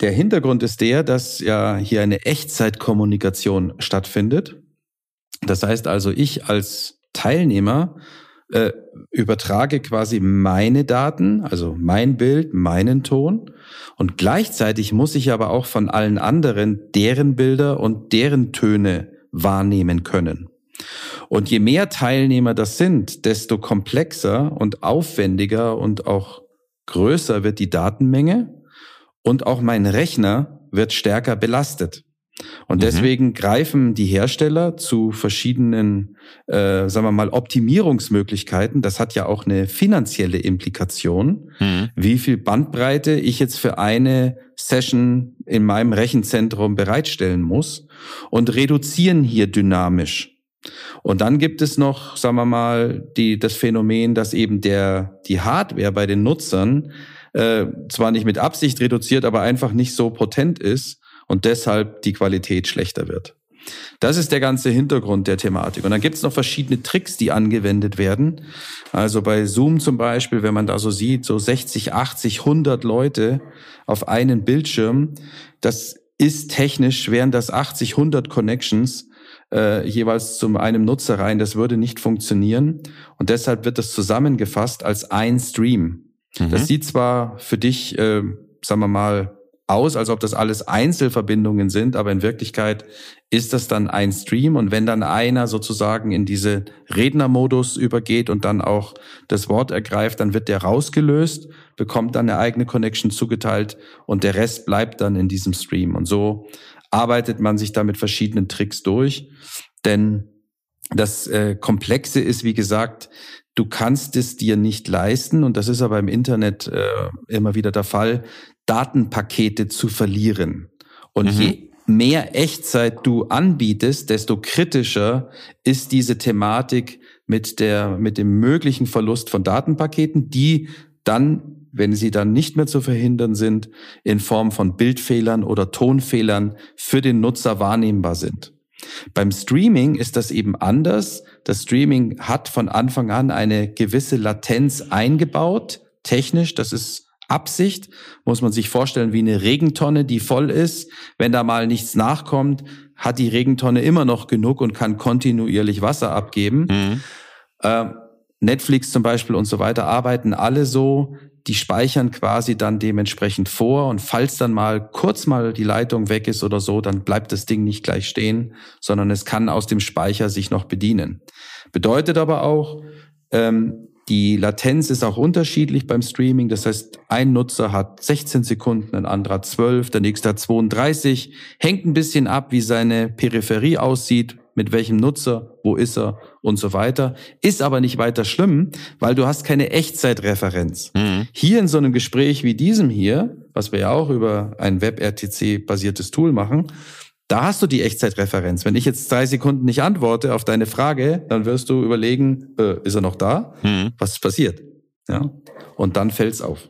der Hintergrund ist der, dass ja hier eine Echtzeitkommunikation stattfindet. Das heißt also, ich als Teilnehmer äh, übertrage quasi meine Daten, also mein Bild, meinen Ton. Und gleichzeitig muss ich aber auch von allen anderen deren Bilder und deren Töne wahrnehmen können. Und je mehr Teilnehmer das sind, desto komplexer und aufwendiger und auch größer wird die Datenmenge und auch mein Rechner wird stärker belastet. Und mhm. deswegen mhm. greifen die Hersteller zu verschiedenen, äh, sagen wir mal, Optimierungsmöglichkeiten. Das hat ja auch eine finanzielle Implikation, mhm. wie viel Bandbreite ich jetzt für eine Session in meinem Rechenzentrum bereitstellen muss und reduzieren hier dynamisch. Und dann gibt es noch, sagen wir mal, die, das Phänomen, dass eben der, die Hardware bei den Nutzern äh, zwar nicht mit Absicht reduziert, aber einfach nicht so potent ist und deshalb die Qualität schlechter wird. Das ist der ganze Hintergrund der Thematik. Und dann gibt es noch verschiedene Tricks, die angewendet werden. Also bei Zoom zum Beispiel, wenn man da so sieht, so 60, 80, 100 Leute auf einen Bildschirm, das ist technisch, wären das 80, 100 Connections äh, jeweils zum einem Nutzer rein. Das würde nicht funktionieren. Und deshalb wird das zusammengefasst als ein Stream. Mhm. Das sieht zwar für dich, äh, sagen wir mal, aus, als ob das alles Einzelverbindungen sind, aber in Wirklichkeit ist das dann ein Stream. Und wenn dann einer sozusagen in diese Rednermodus übergeht und dann auch das Wort ergreift, dann wird der rausgelöst, bekommt dann eine eigene Connection zugeteilt und der Rest bleibt dann in diesem Stream. Und so arbeitet man sich da mit verschiedenen Tricks durch, denn das äh, Komplexe ist, wie gesagt, du kannst es dir nicht leisten, und das ist aber im Internet äh, immer wieder der Fall, Datenpakete zu verlieren. Und mhm. je mehr Echtzeit du anbietest, desto kritischer ist diese Thematik mit der, mit dem möglichen Verlust von Datenpaketen, die dann, wenn sie dann nicht mehr zu verhindern sind, in Form von Bildfehlern oder Tonfehlern für den Nutzer wahrnehmbar sind. Beim Streaming ist das eben anders. Das Streaming hat von Anfang an eine gewisse Latenz eingebaut, technisch. Das ist Absicht, muss man sich vorstellen wie eine Regentonne, die voll ist. Wenn da mal nichts nachkommt, hat die Regentonne immer noch genug und kann kontinuierlich Wasser abgeben. Mhm. Äh, Netflix zum Beispiel und so weiter arbeiten alle so, die speichern quasi dann dementsprechend vor und falls dann mal kurz mal die Leitung weg ist oder so, dann bleibt das Ding nicht gleich stehen, sondern es kann aus dem Speicher sich noch bedienen. Bedeutet aber auch, ähm, die Latenz ist auch unterschiedlich beim Streaming. Das heißt, ein Nutzer hat 16 Sekunden, ein anderer 12, der nächste hat 32. Hängt ein bisschen ab, wie seine Peripherie aussieht, mit welchem Nutzer, wo ist er und so weiter. Ist aber nicht weiter schlimm, weil du hast keine Echtzeitreferenz. Mhm. Hier in so einem Gespräch wie diesem hier, was wir ja auch über ein WebRTC-basiertes Tool machen, da hast du die Echtzeitreferenz. Wenn ich jetzt drei Sekunden nicht antworte auf deine Frage, dann wirst du überlegen, äh, ist er noch da? Mhm. Was ist passiert? Ja. Und dann fällt's auf.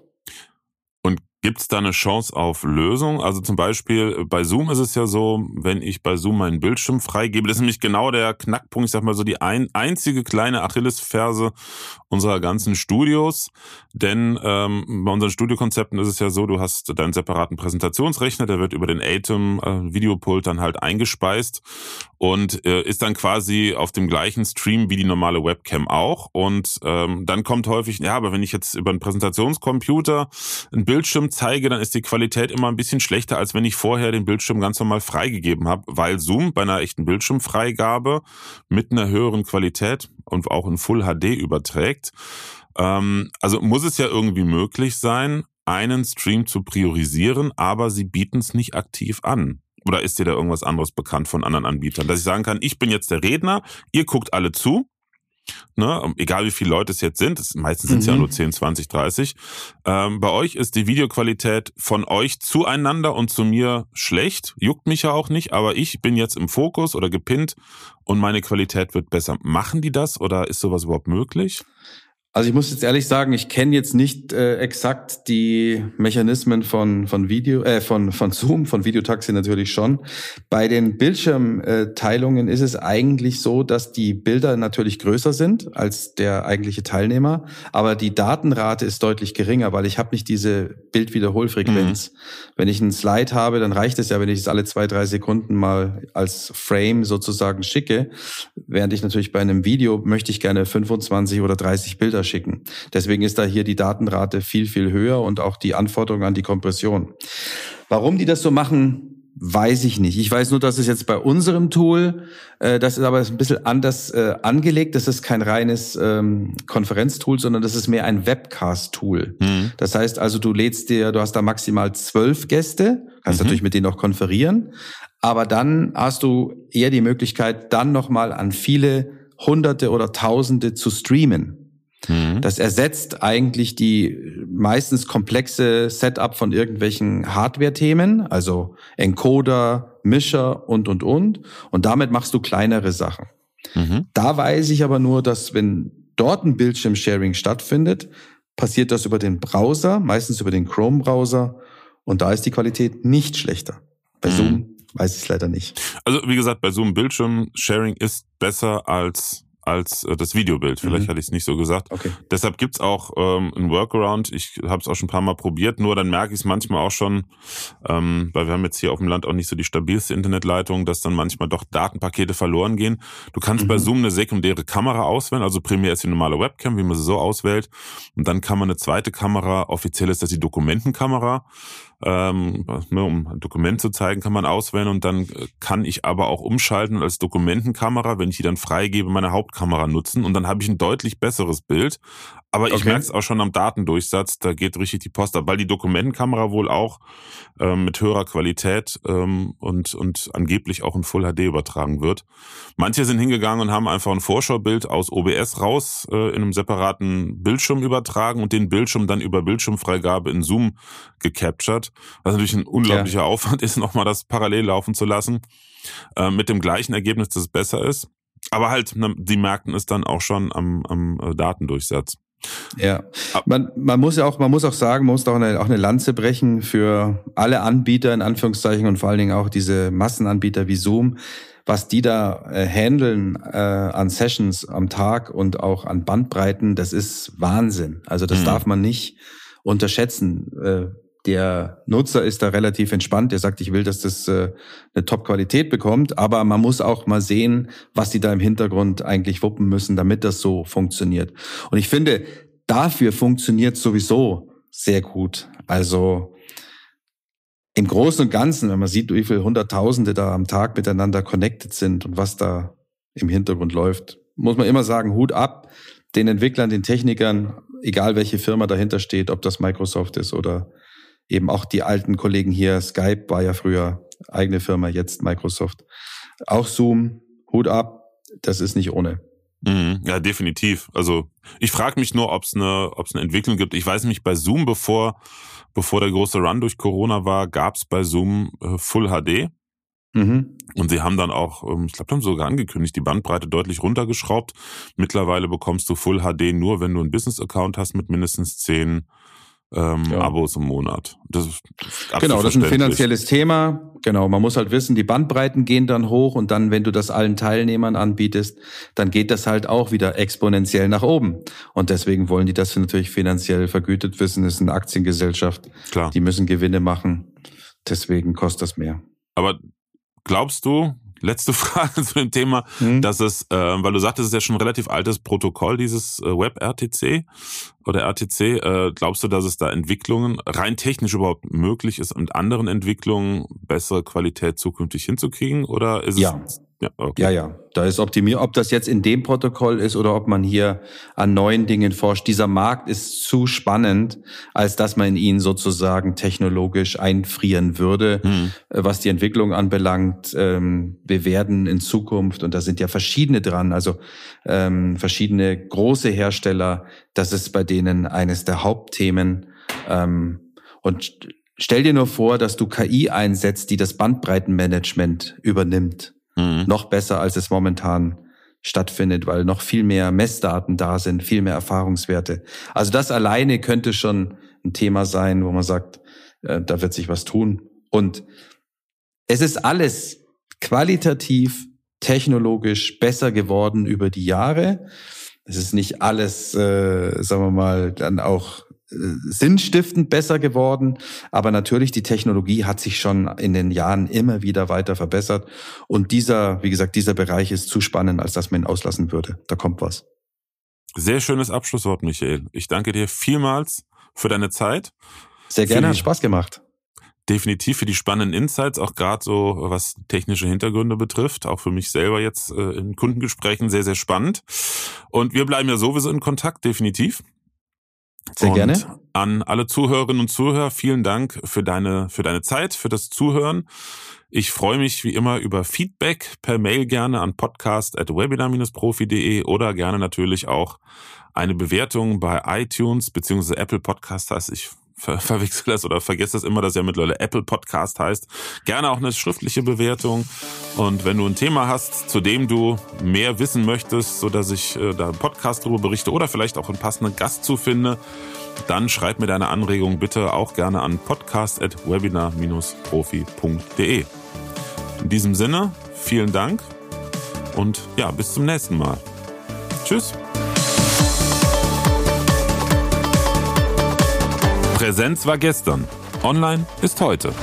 Gibt es da eine Chance auf Lösung? Also zum Beispiel äh, bei Zoom ist es ja so, wenn ich bei Zoom meinen Bildschirm freigebe, das ist nämlich genau der Knackpunkt, ich sag mal so die ein, einzige kleine Achillesferse unserer ganzen Studios. Denn ähm, bei unseren Studiokonzepten ist es ja so, du hast deinen separaten Präsentationsrechner, der wird über den Atom äh, dann halt eingespeist und äh, ist dann quasi auf dem gleichen Stream wie die normale Webcam auch. Und ähm, dann kommt häufig, ja, aber wenn ich jetzt über einen Präsentationscomputer einen Bildschirm zeige, dann ist die Qualität immer ein bisschen schlechter, als wenn ich vorher den Bildschirm ganz normal freigegeben habe, weil Zoom bei einer echten Bildschirmfreigabe mit einer höheren Qualität und auch in Full HD überträgt. Ähm, also muss es ja irgendwie möglich sein, einen Stream zu priorisieren, aber sie bieten es nicht aktiv an. Oder ist dir da irgendwas anderes bekannt von anderen Anbietern? Dass ich sagen kann, ich bin jetzt der Redner, ihr guckt alle zu, Ne, egal wie viele Leute es jetzt sind, das, meistens sind es mhm. ja nur 10, 20, 30. Ähm, bei euch ist die Videoqualität von euch zueinander und zu mir schlecht, juckt mich ja auch nicht, aber ich bin jetzt im Fokus oder gepinnt und meine Qualität wird besser. Machen die das oder ist sowas überhaupt möglich? Also ich muss jetzt ehrlich sagen, ich kenne jetzt nicht äh, exakt die Mechanismen von von Video, äh, von von Zoom, von Videotaxi natürlich schon. Bei den Bildschirmteilungen ist es eigentlich so, dass die Bilder natürlich größer sind als der eigentliche Teilnehmer, aber die Datenrate ist deutlich geringer, weil ich habe nicht diese Bildwiederholfrequenz. Mhm. Wenn ich einen Slide habe, dann reicht es ja, wenn ich es alle zwei drei Sekunden mal als Frame sozusagen schicke, während ich natürlich bei einem Video möchte ich gerne 25 oder 30 Bilder schicken. Deswegen ist da hier die Datenrate viel, viel höher und auch die Anforderung an die Kompression. Warum die das so machen, weiß ich nicht. Ich weiß nur, dass es jetzt bei unserem Tool, äh, das ist aber ein bisschen anders äh, angelegt. Das ist kein reines ähm, Konferenztool, sondern das ist mehr ein Webcast-Tool. Mhm. Das heißt also, du lädst dir, du hast da maximal zwölf Gäste, kannst mhm. natürlich mit denen auch konferieren, aber dann hast du eher die Möglichkeit, dann nochmal an viele Hunderte oder Tausende zu streamen. Mhm. Das ersetzt eigentlich die meistens komplexe Setup von irgendwelchen Hardware-Themen, also Encoder, Mischer und, und, und. Und damit machst du kleinere Sachen. Mhm. Da weiß ich aber nur, dass wenn dort ein Bildschirmsharing stattfindet, passiert das über den Browser, meistens über den Chrome-Browser. Und da ist die Qualität nicht schlechter. Bei mhm. Zoom weiß ich es leider nicht. Also wie gesagt, bei Zoom Bildschirmsharing ist besser als als äh, das Videobild. Vielleicht mhm. hatte ich es nicht so gesagt. Okay. Deshalb gibt's auch ähm, ein Workaround. Ich habe es auch schon ein paar Mal probiert, nur dann merke ich es manchmal auch schon, ähm, weil wir haben jetzt hier auf dem Land auch nicht so die stabilste Internetleitung, dass dann manchmal doch Datenpakete verloren gehen. Du kannst mhm. bei Zoom eine sekundäre Kamera auswählen, also primär ist die normale Webcam, wie man sie so auswählt. Und dann kann man eine zweite Kamera, offiziell ist das die Dokumentenkamera ähm, ne, um ein Dokument zu zeigen, kann man auswählen und dann äh, kann ich aber auch umschalten als Dokumentenkamera, wenn ich die dann freigebe, meine Hauptkamera nutzen und dann habe ich ein deutlich besseres Bild. Aber ich okay. merke es auch schon am Datendurchsatz, da geht richtig die Post ab, weil die Dokumentenkamera wohl auch ähm, mit höherer Qualität ähm, und, und angeblich auch in Full HD übertragen wird. Manche sind hingegangen und haben einfach ein Vorschaubild aus OBS raus äh, in einem separaten Bildschirm übertragen und den Bildschirm dann über Bildschirmfreigabe in Zoom gecaptured was natürlich ein unglaublicher ja. Aufwand ist, nochmal das parallel laufen zu lassen, äh, mit dem gleichen Ergebnis, dass es besser ist. Aber halt, ne, die merken es dann auch schon am, am äh, Datendurchsatz. Ja, man, man muss ja auch, man muss auch sagen, man muss auch eine, auch eine Lanze brechen für alle Anbieter in Anführungszeichen und vor allen Dingen auch diese Massenanbieter wie Zoom, was die da äh, handeln äh, an Sessions am Tag und auch an Bandbreiten, das ist Wahnsinn. Also das mhm. darf man nicht unterschätzen. Äh, der Nutzer ist da relativ entspannt. Der sagt, ich will, dass das äh, eine Top-Qualität bekommt. Aber man muss auch mal sehen, was die da im Hintergrund eigentlich wuppen müssen, damit das so funktioniert. Und ich finde, dafür funktioniert sowieso sehr gut. Also im Großen und Ganzen, wenn man sieht, wie viele Hunderttausende da am Tag miteinander connected sind und was da im Hintergrund läuft, muss man immer sagen, Hut ab den Entwicklern, den Technikern, egal welche Firma dahinter steht, ob das Microsoft ist oder eben auch die alten Kollegen hier. Skype war ja früher eigene Firma, jetzt Microsoft. Auch Zoom, Hut ab, das ist nicht ohne. Mhm, ja, definitiv. Also ich frage mich nur, ob es eine, ob's eine Entwicklung gibt. Ich weiß nicht, bei Zoom, bevor, bevor der große Run durch Corona war, gab es bei Zoom äh, Full HD. Mhm. Und sie haben dann auch, ähm, ich glaube, haben sogar angekündigt, die Bandbreite deutlich runtergeschraubt. Mittlerweile bekommst du Full HD nur, wenn du einen Business-Account hast mit mindestens zehn ähm, ja. Abos im Monat. Das ist genau, das ist ein finanzielles Thema. Genau, man muss halt wissen, die Bandbreiten gehen dann hoch und dann, wenn du das allen Teilnehmern anbietest, dann geht das halt auch wieder exponentiell nach oben. Und deswegen wollen die das natürlich finanziell vergütet wissen. Es ist eine Aktiengesellschaft. Klar. Die müssen Gewinne machen. Deswegen kostet das mehr. Aber glaubst du, letzte Frage zu dem Thema, mhm. dass es, äh, weil du sagtest, es ist ja schon ein relativ altes Protokoll, dieses äh, Web-RTC oder RTC. Äh, glaubst du, dass es da Entwicklungen rein technisch überhaupt möglich ist, mit anderen Entwicklungen bessere Qualität zukünftig hinzukriegen? Oder ist ja. es ja, okay. ja, ja. Da ist optimiert. Ob das jetzt in dem Protokoll ist oder ob man hier an neuen Dingen forscht. Dieser Markt ist zu spannend, als dass man ihn sozusagen technologisch einfrieren würde, mhm. was die Entwicklung anbelangt. Ähm, wir werden in Zukunft, und da sind ja verschiedene dran, also ähm, verschiedene große Hersteller, das ist bei denen eines der Hauptthemen. Ähm, und stell dir nur vor, dass du KI einsetzt, die das Bandbreitenmanagement übernimmt mhm. noch besser, als es momentan stattfindet, weil noch viel mehr Messdaten da sind, viel mehr Erfahrungswerte. Also das alleine könnte schon ein Thema sein, wo man sagt, äh, da wird sich was tun. Und es ist alles qualitativ, technologisch besser geworden über die Jahre. Es ist nicht alles, äh, sagen wir mal, dann auch sinnstiftend besser geworden. Aber natürlich, die Technologie hat sich schon in den Jahren immer wieder weiter verbessert. Und dieser, wie gesagt, dieser Bereich ist zu spannend, als dass man ihn auslassen würde. Da kommt was. Sehr schönes Abschlusswort, Michael. Ich danke dir vielmals für deine Zeit. Sehr gerne, hat Spaß gemacht. Definitiv für die spannenden Insights, auch gerade so was technische Hintergründe betrifft. Auch für mich selber jetzt äh, in Kundengesprächen sehr, sehr spannend. Und wir bleiben ja sowieso in Kontakt, definitiv. Sehr und gerne. An alle Zuhörerinnen und Zuhörer, vielen Dank für deine, für deine Zeit, für das Zuhören. Ich freue mich wie immer über Feedback per Mail gerne an podcast.webinar-profi.de oder gerne natürlich auch eine Bewertung bei iTunes bzw. Apple Podcast heißt. Ich ver verwechsel das oder vergesse das immer, dass ja mittlerweile Apple Podcast heißt. Gerne auch eine schriftliche Bewertung. Und wenn du ein Thema hast, zu dem du mehr wissen möchtest, so dass ich äh, da einen Podcast darüber berichte oder vielleicht auch einen passenden Gast zu finde, dann schreib mir deine Anregung bitte auch gerne an podcast.webinar-profi.de. In diesem Sinne, vielen Dank und ja, bis zum nächsten Mal. Tschüss. Präsenz war gestern. Online ist heute.